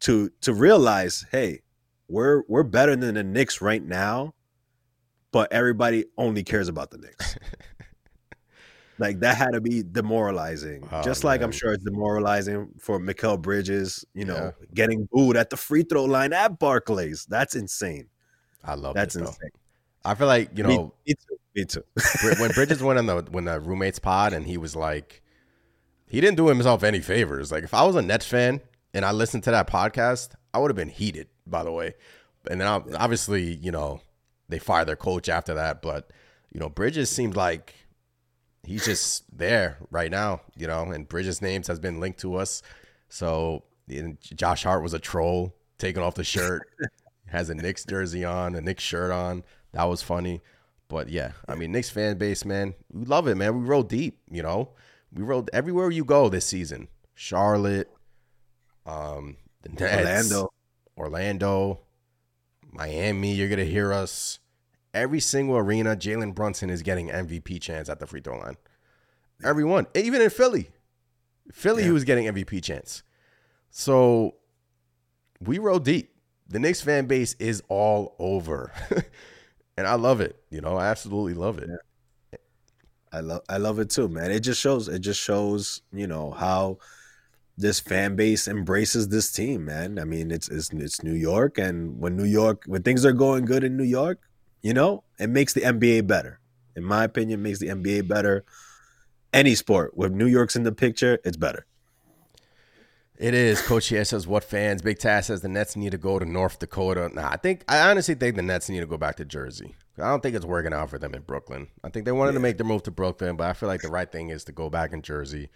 to to realize, hey, we're we're better than the Knicks right now, but everybody only cares about the Knicks. like that had to be demoralizing. Oh, Just like I'm sure it's demoralizing for Mikal Bridges, you know, getting booed at the free throw line at Barclays. That's insane. I love That's it insane. I feel like you Me- know me, too. Me too. When Bridges went on the when the roommates pod and he was like, he didn't do himself any favors. Like if I was a Nets fan and I listened to that podcast, I would have been heated. By the way, and then ob- obviously you know they fired their coach after that, but you know Bridges seemed like he's just there right now. You know, and Bridges' names has been linked to us. So Josh Hart was a troll taking off the shirt, has a Knicks jersey on, a Knicks shirt on. That was funny. But yeah, I mean, Knicks fan base, man, we love it, man. We roll deep, you know. We rolled everywhere you go this season. Charlotte, um, the Nets, Orlando. Orlando, Miami. You're gonna hear us. Every single arena, Jalen Brunson is getting MVP chance at the free throw line. Everyone, even in Philly, Philly, he was getting MVP chance. So we roll deep. The Knicks fan base is all over, and I love it. You know, I absolutely love it. I love I love it too, man. It just shows it just shows, you know, how this fan base embraces this team, man. I mean, it's it's it's New York and when New York when things are going good in New York, you know, it makes the NBA better. In my opinion, makes the NBA better. Any sport with New York's in the picture, it's better. It is. Coach here says, "What fans?" Big Tass says the Nets need to go to North Dakota. Nah, I think I honestly think the Nets need to go back to Jersey. I don't think it's working out for them in Brooklyn. I think they wanted to make the move to Brooklyn, but I feel like the right thing is to go back in Jersey.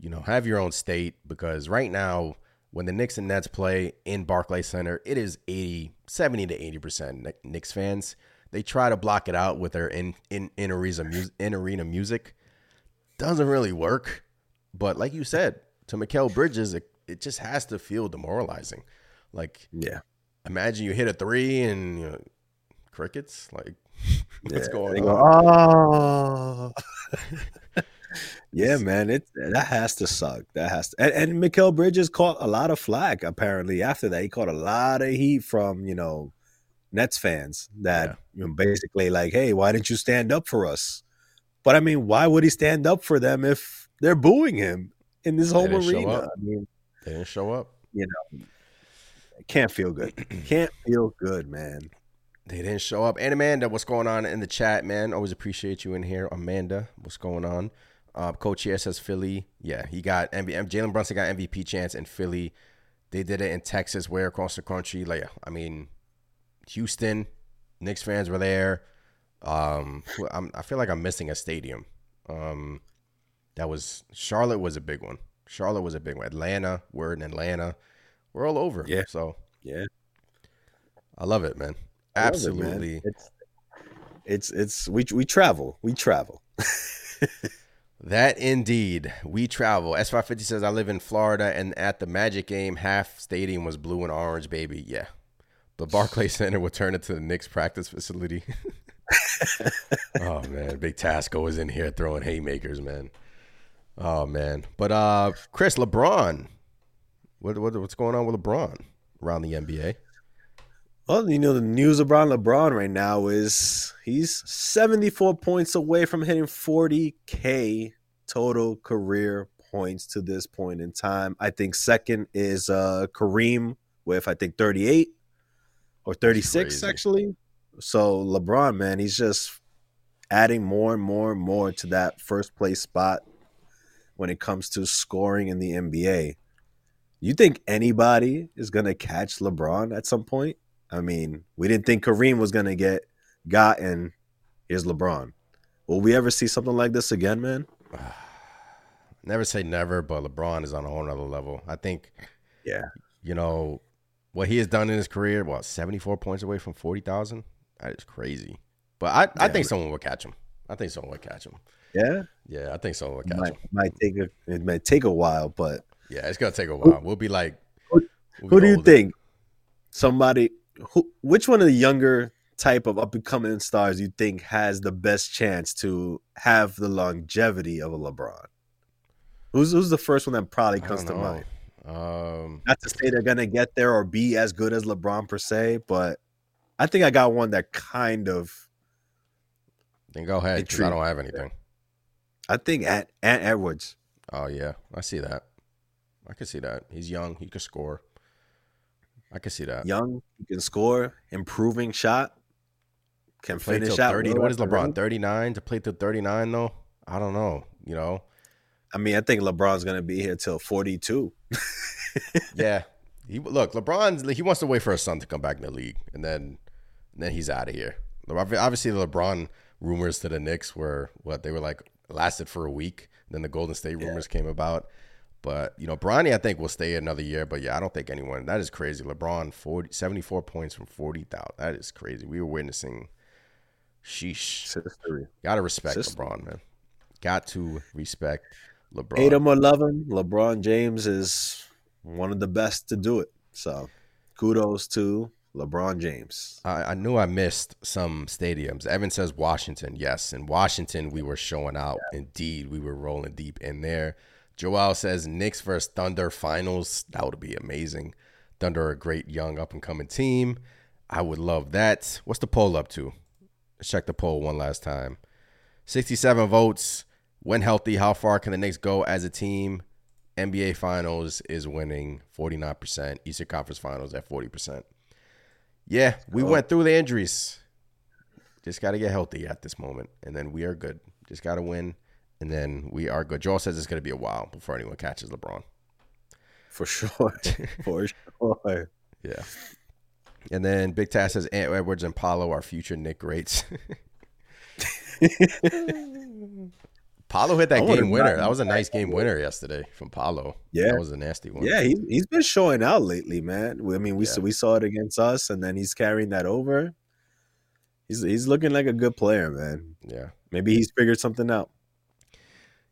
You know, have your own state because right now, when the Knicks and Nets play in Barclays Center, it is 80, 70 to eighty percent Knicks fans. They try to block it out with their in in in arena music, in arena music. Doesn't really work, but like you said, to Mikal Bridges, it, it just has to feel demoralizing. Like Yeah. imagine you hit a three and you know, crickets. Like what's Yeah, going on? go, oh. Ah. yeah, man, it that has to suck. That has to. And, and Mikal Bridges caught a lot of flack apparently after that. He caught a lot of heat from you know Nets fans that Yeah. you know basically like, hey, why didn't you stand up for us? But I mean, why would he stand up for them if they're booing him in this whole arena? I mean, They didn't show up. You know, can't feel good. can't feel good, man. They didn't show up. And Amanda, what's going on in the chat, man? Always appreciate you in here. Amanda, what's going on? Uh, Coach here says Philly. Yeah, he got MVP. Jalen Brunson got MVP chance in Philly. They did it in Texas, way across the country. Like, I mean, Houston, Knicks fans were there. Um, I'm, I feel like I'm missing a stadium. Um, that was Charlotte was a big one. Charlotte was a big one. Atlanta, we're in Atlanta. We're all over. Yeah. So Yeah. I love it, man. Love it, man. Absolutely. It's it's it's we we travel. We travel. That indeed. We travel. S550 says, I live in Florida, and at the Magic game, half stadium was blue and orange, baby. Yeah. The Barclays Center will turn into the Knicks practice facility. oh, man. Big Tasco is in here throwing haymakers, man. Oh, man. But, uh, Chris, LeBron. What, what, what's going on with LeBron around the NBA? Well, you know, the news about LeBron right now is he's 74 points away from hitting 40K total career points to this point in time. I think second is uh, Kareem with, I think, 38 or 36, actually. So LeBron, man, he's just adding more and more and more to that first place spot when it comes to scoring in the NBA. You think anybody is going to catch LeBron at some point? I mean, we didn't think Kareem was gonna get gotten. here's LeBron. Will we ever see something like this again, man? Never say never, but LeBron is on a whole nother level. I think Yeah, you know what he has done in his career. What seventy four points away from forty thousand? That is crazy. But I, I Yeah. think someone will catch him. I think someone will catch him. Yeah. Yeah, I think someone will catch Might, him. might take a it might take a while, but Yeah, it's gonna take a while. We'll be like, Who- we'll who be do you think? Somebody who? Which one of the younger type of up and coming stars you think has the best chance to have the longevity of a LeBron? Who's who's the first one that probably comes to mind? Um, Not to say they're gonna get there or be as good as LeBron per se, but I think I got one that kind of then go ahead I don't have anything. I think Ant, Ant Edwards. Oh yeah, I see that. I can see that. He's young. He could score. I can see that. Young, he can score, improving shot, can Play finish out. thirty. What is at. LeBron? Thirty nine to play till thirty nine though. I don't know. You know. I mean, I think LeBron's gonna be here till forty-two. Yeah. He look, LeBron's he wants to wait for his son to come back in the league, and then and then he's out of here. Obviously, the LeBron rumors to the Knicks were what they were like lasted for a week. Then the Golden State rumors came about. But you know, Bronny, I think will stay another year. But yeah, I don't think anyone. That is crazy. LeBron 40, 74 points from forty thousand. That is crazy. We were witnessing Sheesh. It's history. Gotta respect System. LeBron, man. Got to respect LeBron. Hate him or love him, LeBron James is one of the best to do it. So kudos to LeBron James. I, I knew I missed some stadiums. Evan says Washington. Yes, in Washington we were showing out. Indeed, we were rolling deep in there. Joel says Knicks versus Thunder finals. That would be amazing. Thunder are a great young up and coming team. I would love that. What's the poll up to? Let's check the poll one last time. 67 votes. When healthy, how far can the Knicks go as a team? NBA Finals is winning 49%. Eastern Conference Finals at 40%. Yeah, we went through the injuries. Just got to get healthy at this moment, and then we are good. Just got to win, and then we are good. Joel says it's going to be a while before anyone catches LeBron. For sure. For sure. Yeah. And then Big Tass says Ant Edwards and Paolo are future Knick greats. Paolo hit that I game winner. That was a nice game winner yesterday from Paolo. Yeah. That was a nasty one. Yeah, he, he's been showing out lately, man. I mean, we Yeah. saw we saw it against us, and then he's carrying that over. He's he's looking like a good player, man. Yeah. Maybe he's figured something out.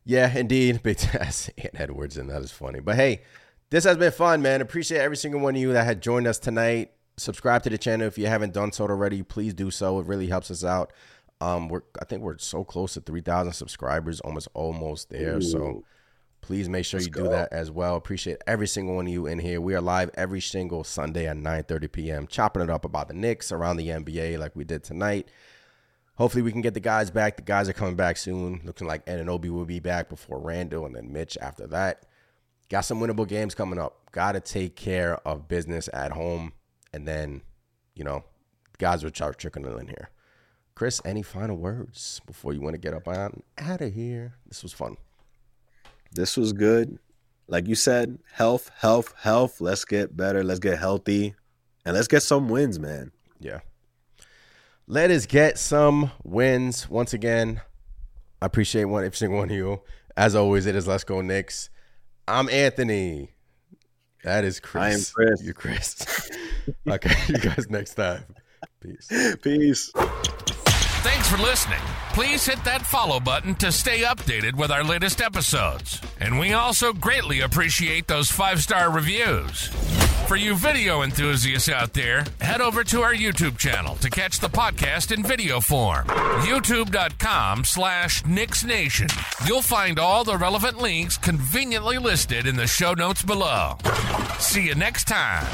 Yeah, indeed. Big Tass Ant Edwards, and that is funny. But hey, this has been fun, man. Appreciate every single one of you that had joined us tonight. Subscribe to the channel if you haven't done so already. Please do so. It really helps us out. Um, we're I think we're so close to three thousand subscribers, almost almost there. So please make sure Let's you do go. that as well. Appreciate every single one of you in here. We are live every single Sunday at 9:30 p.m. chopping it up about the Knicks around the NBA like we did tonight. Hopefully we can get the guys back. The guys are coming back soon. Looking like Anunoby will be back before Randle and then Mitch after that. Got some winnable games coming up. Got to take care of business at home. And then, you know, guys will start trickling in here. Chris, any final words before you want to get up on out of here? This was fun. This was good. Like you said, health, health, health. Let's get better. Let's get healthy, and let's get some wins, man. Yeah. Let us get some wins. Once again, I appreciate one every single one of you. As always, it is Let's Go Knicks. I'm Anthony. That is Chris. I am Chris. You Chris. okay, you guys next time. Peace. Peace. Thanks for listening. Please hit that follow button to stay updated with our latest episodes. And we also greatly appreciate those five star reviews. For you video enthusiasts out there, head over to our YouTube channel to catch the podcast in video form. YouTube.com slash Knicks Nation. You'll find all the relevant links conveniently listed in the show notes below. See you next time.